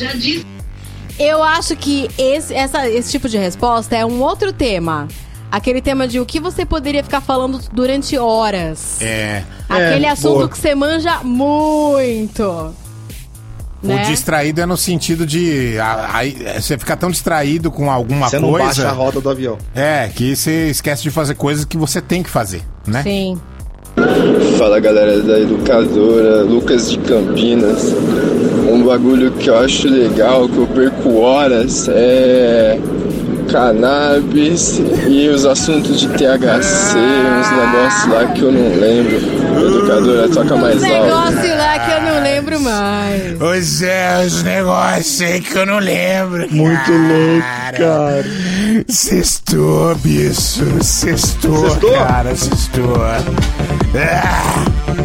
Eu acho que esse, essa- esse tipo de resposta é um outro tema. Aquele tema de o que você poderia ficar falando durante horas. É. Aquele É, assunto boa. que você manja muito. Né? O distraído é no sentido de a- é, você ficar tão distraído com alguma Você não coisa. baixa a roda do avião. É, que você esquece de fazer coisas que você tem que fazer, né? Sim. Fala galera da educadora, Lucas de Campinas. Um bagulho que eu acho legal, que eu perco horas, é cannabis e os assuntos de THC, uns negócios lá que eu não lembro. Educadora, toca mais alto. Negócio lá que eu não lembro mais. Pois é, os negócios aí que eu não lembro. Muito louco, cara. Sextou, bicho. Sextou, Sextou? cara. Sextou. Ah!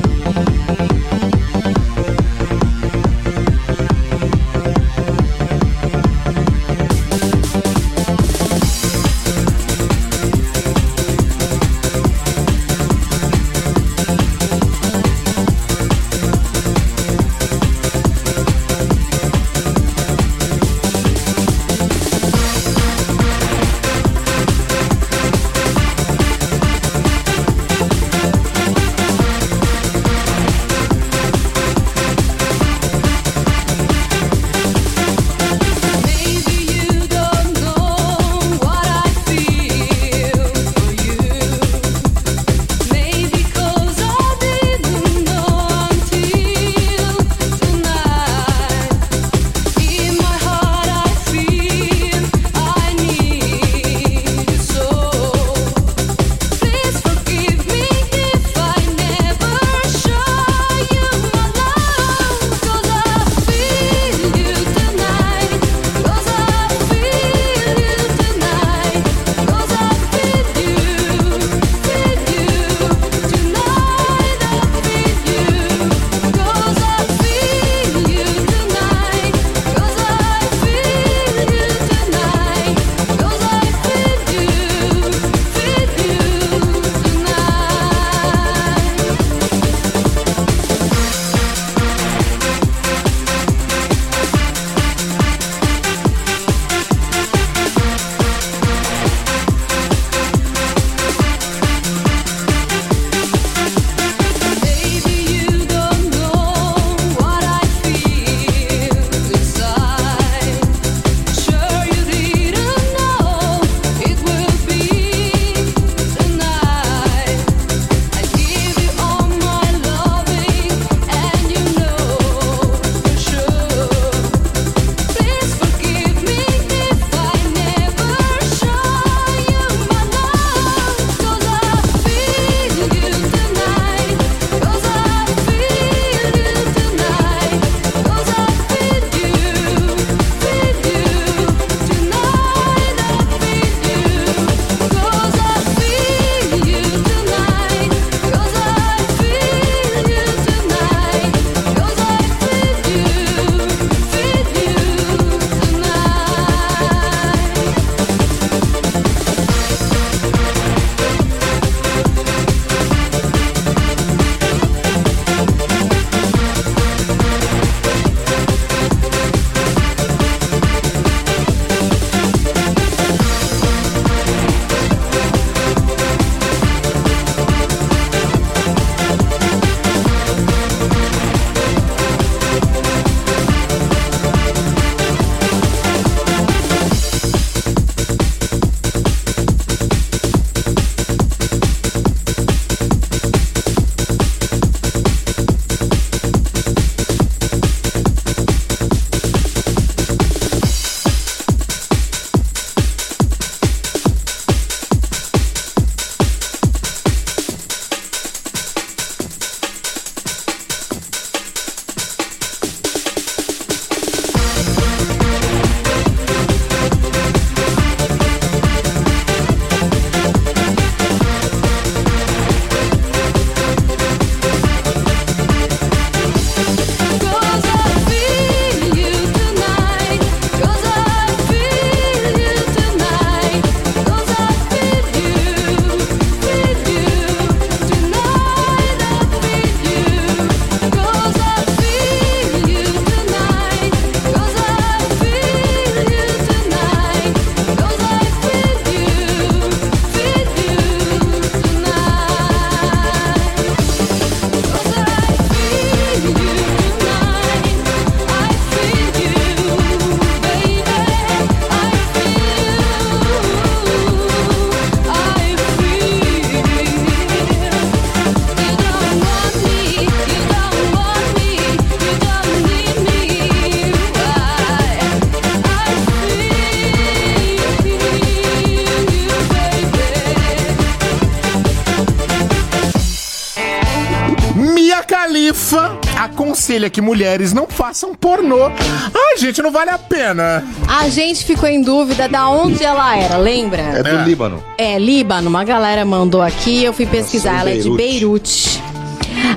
Aconselha que mulheres não façam pornô. Ai, gente, não vale a pena. A gente ficou em dúvida da onde ela era, lembra? É do Líbano. É, Líbano. Uma galera mandou aqui, eu fui pesquisar. Nasceu Ela é de Beirute. Beirute.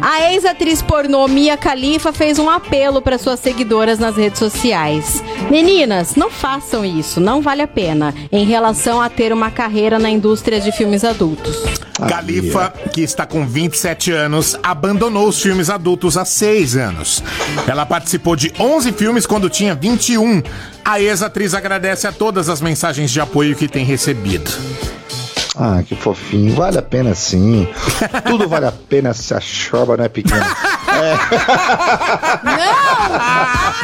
A ex-atriz pornô Mia Khalifa fez um apelo para suas seguidoras nas redes sociais. Meninas, não façam isso, não vale a pena, em relação a ter uma carreira na indústria de filmes adultos. Califa, que está com 27 anos, abandonou os filmes adultos há 6 anos. Ela participou de 11 filmes quando tinha 21. A ex-atriz agradece a todas as mensagens de apoio que tem recebido. Ah, que fofinho. Vale a pena sim. Tudo vale a pena se a chorba não é pequena.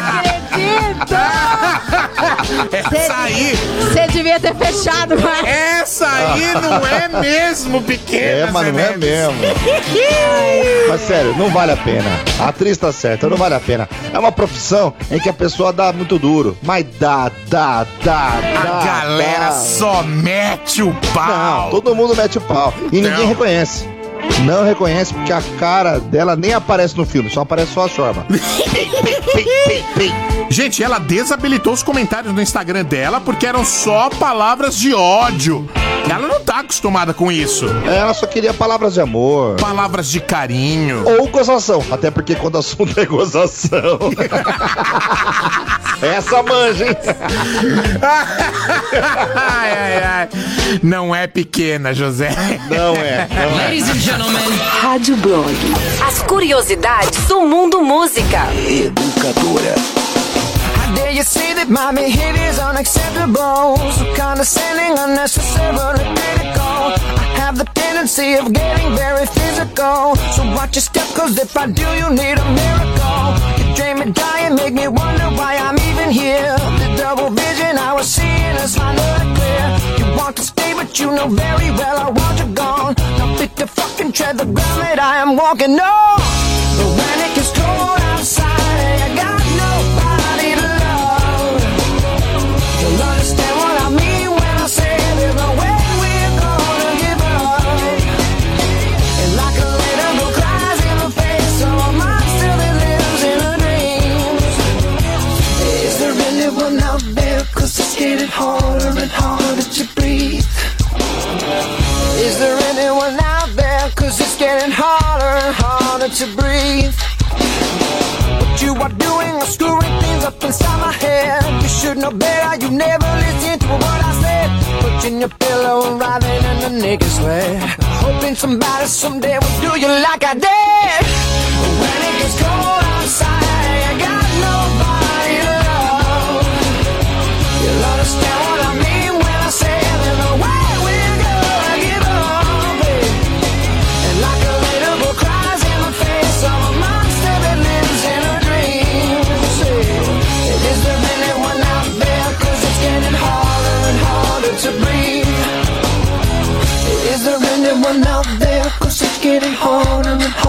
Essa aí. Você devia ter fechado, mas. Essa aí não é mesmo pequena. É, mas não é mesmo. Mas sério, não vale a pena. A atriz tá certa, não vale a pena. É uma profissão em que a pessoa dá muito duro. Mas dá, dá, dá, dá. A galera dá. só mete o pau. Não, todo mundo mete o pau. E ninguém Não. reconhece. Não reconhece porque a cara dela nem aparece no filme, só aparece só a chorba. Gente, ela desabilitou os comentários no Instagram dela porque eram só palavras de ódio. Ela não tá acostumada com isso. Ela só queria palavras de amor. Palavras de carinho. Ou gozação. Até porque quando o assunto é gozação. Essa manja, hein? ai, ai, ai. Não é pequena, José. Não é. Não é. Ladies and gentlemen. Rádio Blog. As curiosidades do mundo música. Educadora. How dare you say that my behavior is unacceptable? So condescending, unnecessarily critical. I have the tendency of getting very physical. So watch your step, cause if I do, you need a miracle. Me dry and make me wonder why I'm even here. The double vision I was seeing is finally clear. You want to stay, but you know very well I want you gone. Now fit to fucking tread the ground that I am walking on. But when it gets cold outside, I got getting harder and harder to breathe. Is there anyone out there? Cause it's getting harder and harder to breathe. What you are doing is screwing things up inside my head. You should know better, you never listen to what I said. Putting your pillow and writhing in the naked sweat. Hoping somebody someday will do you like I did. When it gets cold outside, I got nobody getting harder and harder to breathe. It is the minute out there, cause it's getting harder and harder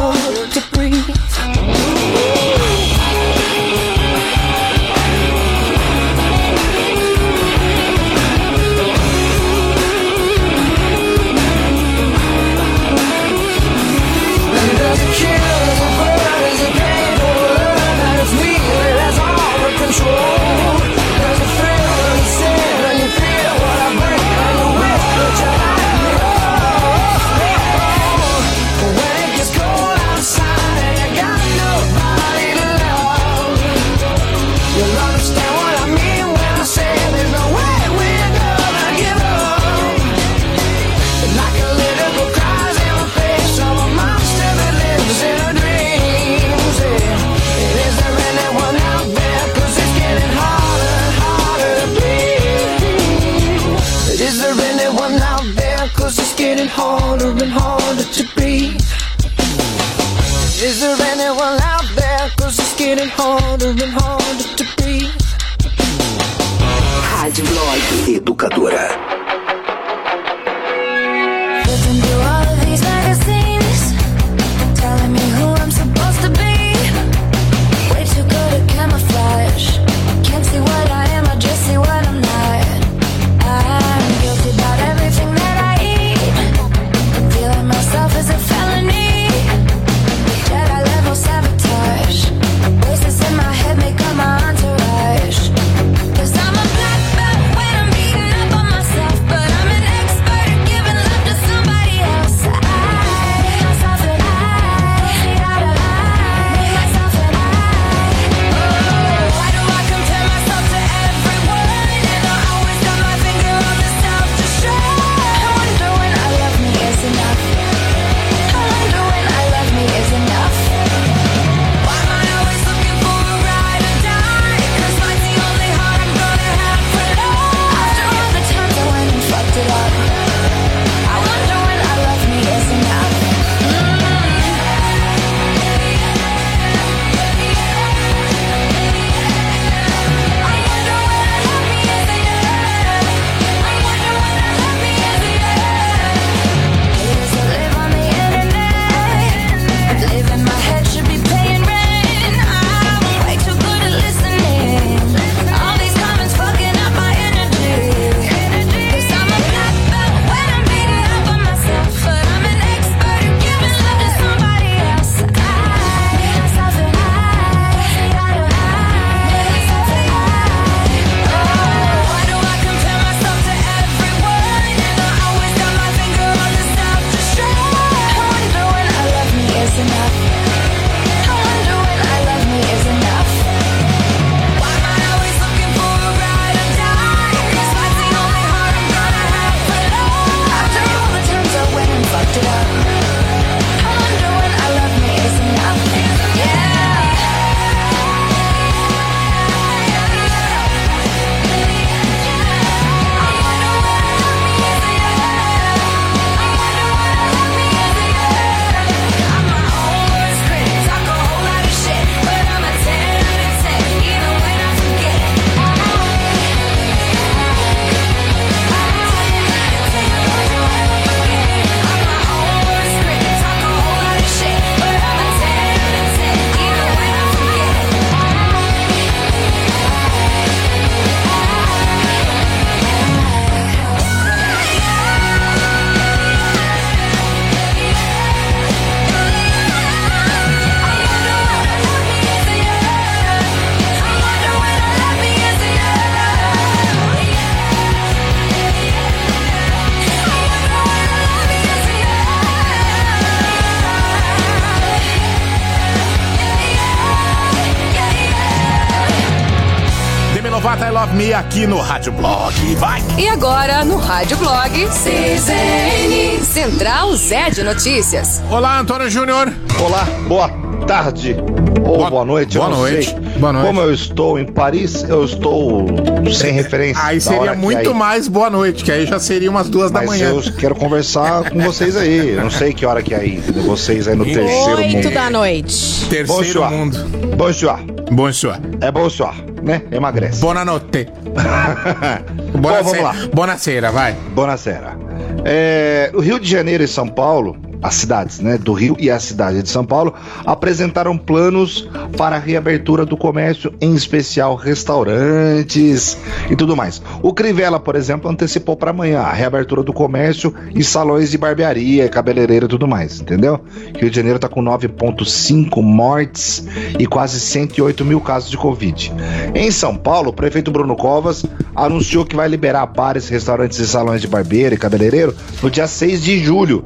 Aqui no Rádio Blog. Vai! E agora, no Rádio Blog, CZN, Central Zé de Notícias. Olá, Antônio Júnior. Olá, boa tarde. Ou boa, noite, eu boa noite. sei. Boa noite. Como eu estou em Paris, eu estou sem referência. Aí da seria muito aí- mais boa noite, que aí já seria umas duas da Mas manhã. eu quero conversar com vocês aí. Eu não sei que hora que é aí, vocês aí no terceiro Oito mundo. da noite. Terceiro Bonsoir. mundo. Bonsoir. Bonsoir. É bonsoir, né? Emagrece. Boa noite. Bom, vamos lá. Bonaceira, vai. Bonacera. É, o Rio de Janeiro e São Paulo, as cidades né, do Rio e a cidade de São Paulo, apresentaram planos para a reabertura do comércio, em especial restaurantes e tudo mais. O Crivella, por exemplo, antecipou para amanhã a reabertura do comércio e salões de barbearia, cabeleireiro e tudo mais, entendeu? Rio de Janeiro está com 9,5 mortes e quase 108 mil casos de Covid. Em São Paulo, o prefeito Bruno Covas anunciou que vai liberar bares, restaurantes e salões de barbeiro e cabeleireiro no dia 6 de julho.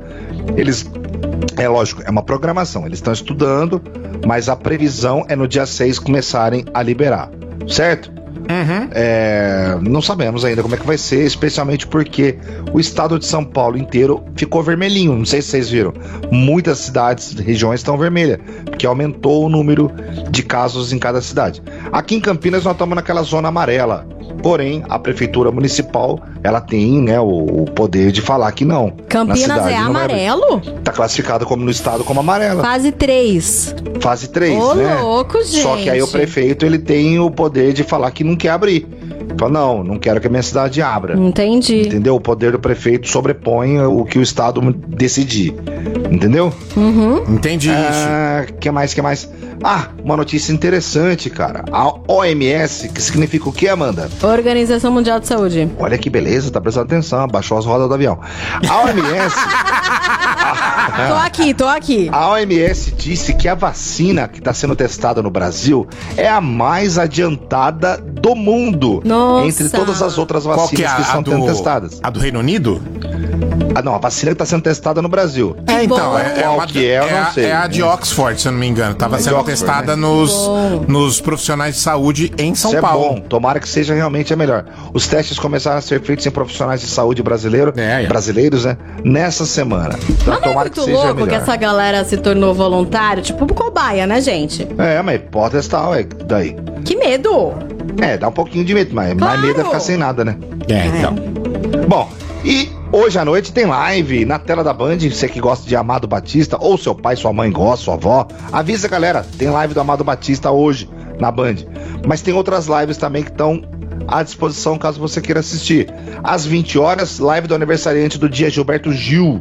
Eles. É lógico, é uma programação. Eles estão estudando, mas a previsão é no dia 6 começarem a liberar. Certo? É, não sabemos ainda como é que vai ser, especialmente porque o estado de São Paulo inteiro ficou vermelhinho. Não sei se vocês viram. Muitas cidades, regiões estão vermelhas, porque aumentou o número de casos em cada cidade. Aqui em Campinas nós estamos naquela zona amarela. Porém, a prefeitura municipal ela tem né, o, o poder de falar que não. Na Campinas é amarelo? Tá classificado como no estado como amarela. Fase 3. Fase 3, Ô, né? louco, Só que aí o gente. prefeito ele tem o poder de falar que não quer abrir. Fala, não, não quero que a minha cidade abra. Entendi. Entendeu? O poder do prefeito sobrepõe o que o Estado decidir. Entendeu? Uhum. Entendi ah, que mais, que mais? Ah, uma notícia interessante, cara. A OMS, que significa o que, Amanda? Organização Mundial de Saúde. Olha que beleza, tá prestando atenção, abaixou as rodas do avião. A OMS. Tô aqui, tô aqui. A OMS disse que a vacina que está sendo testada no Brasil é a mais adiantada do mundo. Nossa. Entre todas as outras Qual vacinas que é que, a, estão a sendo do, testadas. a do Reino Unido? Ah, não, a vacina que está sendo testada no Brasil. É, então, é, é, uma, que é, eu é, não a- sei. é a de Oxford, se eu não me engano. Tava É sendo Oxford, testada né? nos, nos profissionais de saúde em São Isso Paulo. é bom, tomara que seja realmente a melhor. Os testes começaram a ser feitos em profissionais de saúde brasileiro, É, brasileiros, né? Nessa semana. Então Mas não é tomara que muito seja a louco que essa galera se tornou voluntário, tipo cobaia, né, gente? É, mas pode testar, ué, daí. Que medo! É, dá um pouquinho de medo, mas mais medo é ficar sem nada, né? É, então. Bom, e hoje à noite tem live na tela da Band. Você que gosta de Amado Batista, ou seu pai, sua mãe gosta, sua avó, avisa galera, tem live do Amado Batista hoje na Band. Mas tem outras lives também que estão à disposição caso você queira assistir. Às 20 horas, live do aniversariante do dia Gilberto Gil.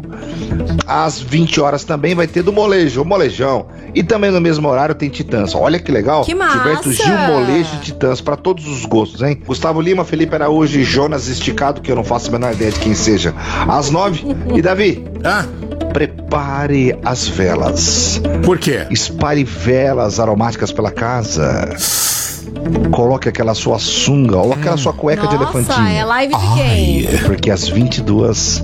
Às 20 horas também vai ter do Molejo, o Molejão. E também no mesmo horário tem Titãs. Olha que legal. Que massa! Gilberto Gil, Molejo e Titãs para todos os gostos, hein? Gustavo Lima, Felipe Araújo e Jonas Esticado, que eu não faço a menor ideia de quem seja. Às 9. E Davi, Ah, prepare as velas. por quê? Espalhe velas aromáticas pela casa. Coloque aquela sua sunga ou aquela sua cueca de Nossa, elefantinho. é live de quem? Porque às 22,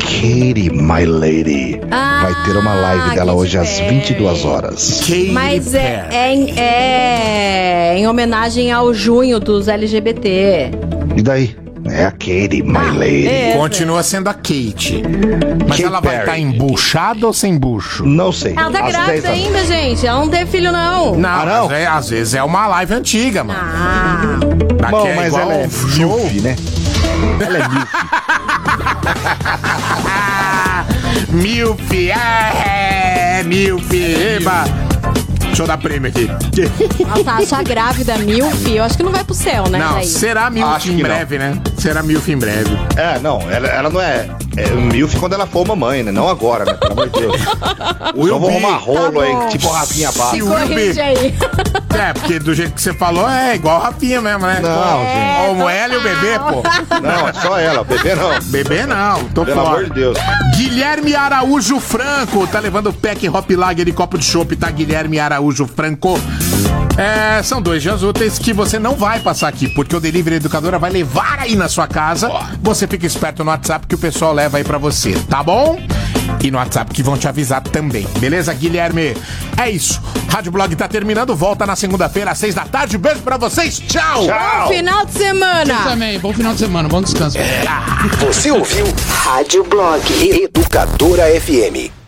Katie, my lady, Ah, vai ter uma live dela hoje às Perry. 22 horas. Katy Mas é, é, em- é em homenagem ao junho dos LGBT. E daí? É a Katie, my Ah, lady. é. Continua sendo a Kate. Mas Katy ela vai Perry. estar embuchada ou sem bucho? Não sei. Ela tá Às 10 grávida ainda, gente. Ela não teve filho, não. Não, Ah, não? mas é- às vezes é uma live antiga, mano. Ah, Daqui Bom, é mas igual ela é show. milf, né? Ela é milf. Milf, é, Milf, eba. Deixa eu dar prêmio aqui. nossa, acha grávida milf, eu acho que não vai pro céu, né? Não, daí. será Milf Acho em que não. breve, né? Será Milf em breve. É, não, ela, ela não é, é milf quando ela for mamãe, né? Não agora, né? Pelo amor de Deus. Will Só vou arrumar rolo Tá aí, tipo Rafinha o Corrige aí. É, porque do jeito que você falou, é igual a Rafinha mesmo, né? Não, Ó, gente. O ela e o bebê, pô. Não, é só ela, o bebê não. Bebê não, tô Pelo fora. amor de Deus. Guilherme Araújo Franco tá levando pack Hop Lager e copo de chopp, tá? Guilherme Araújo Franco. É, são dois dias úteis que você não vai passar aqui, porque o Delivery Educadora vai levar aí na sua casa. Você fica esperto no WhatsApp que o pessoal leva aí pra você, tá bom? e no WhatsApp que vão te avisar também. Beleza, Guilherme? É isso. Rádio Blog tá terminando. Volta na segunda-feira às seis da tarde. Beijo pra vocês. Tchau. Bom final de semana. Eu também. Bom final de semana. Bom descanso. Você ouviu Rádio Blog Educadora FM.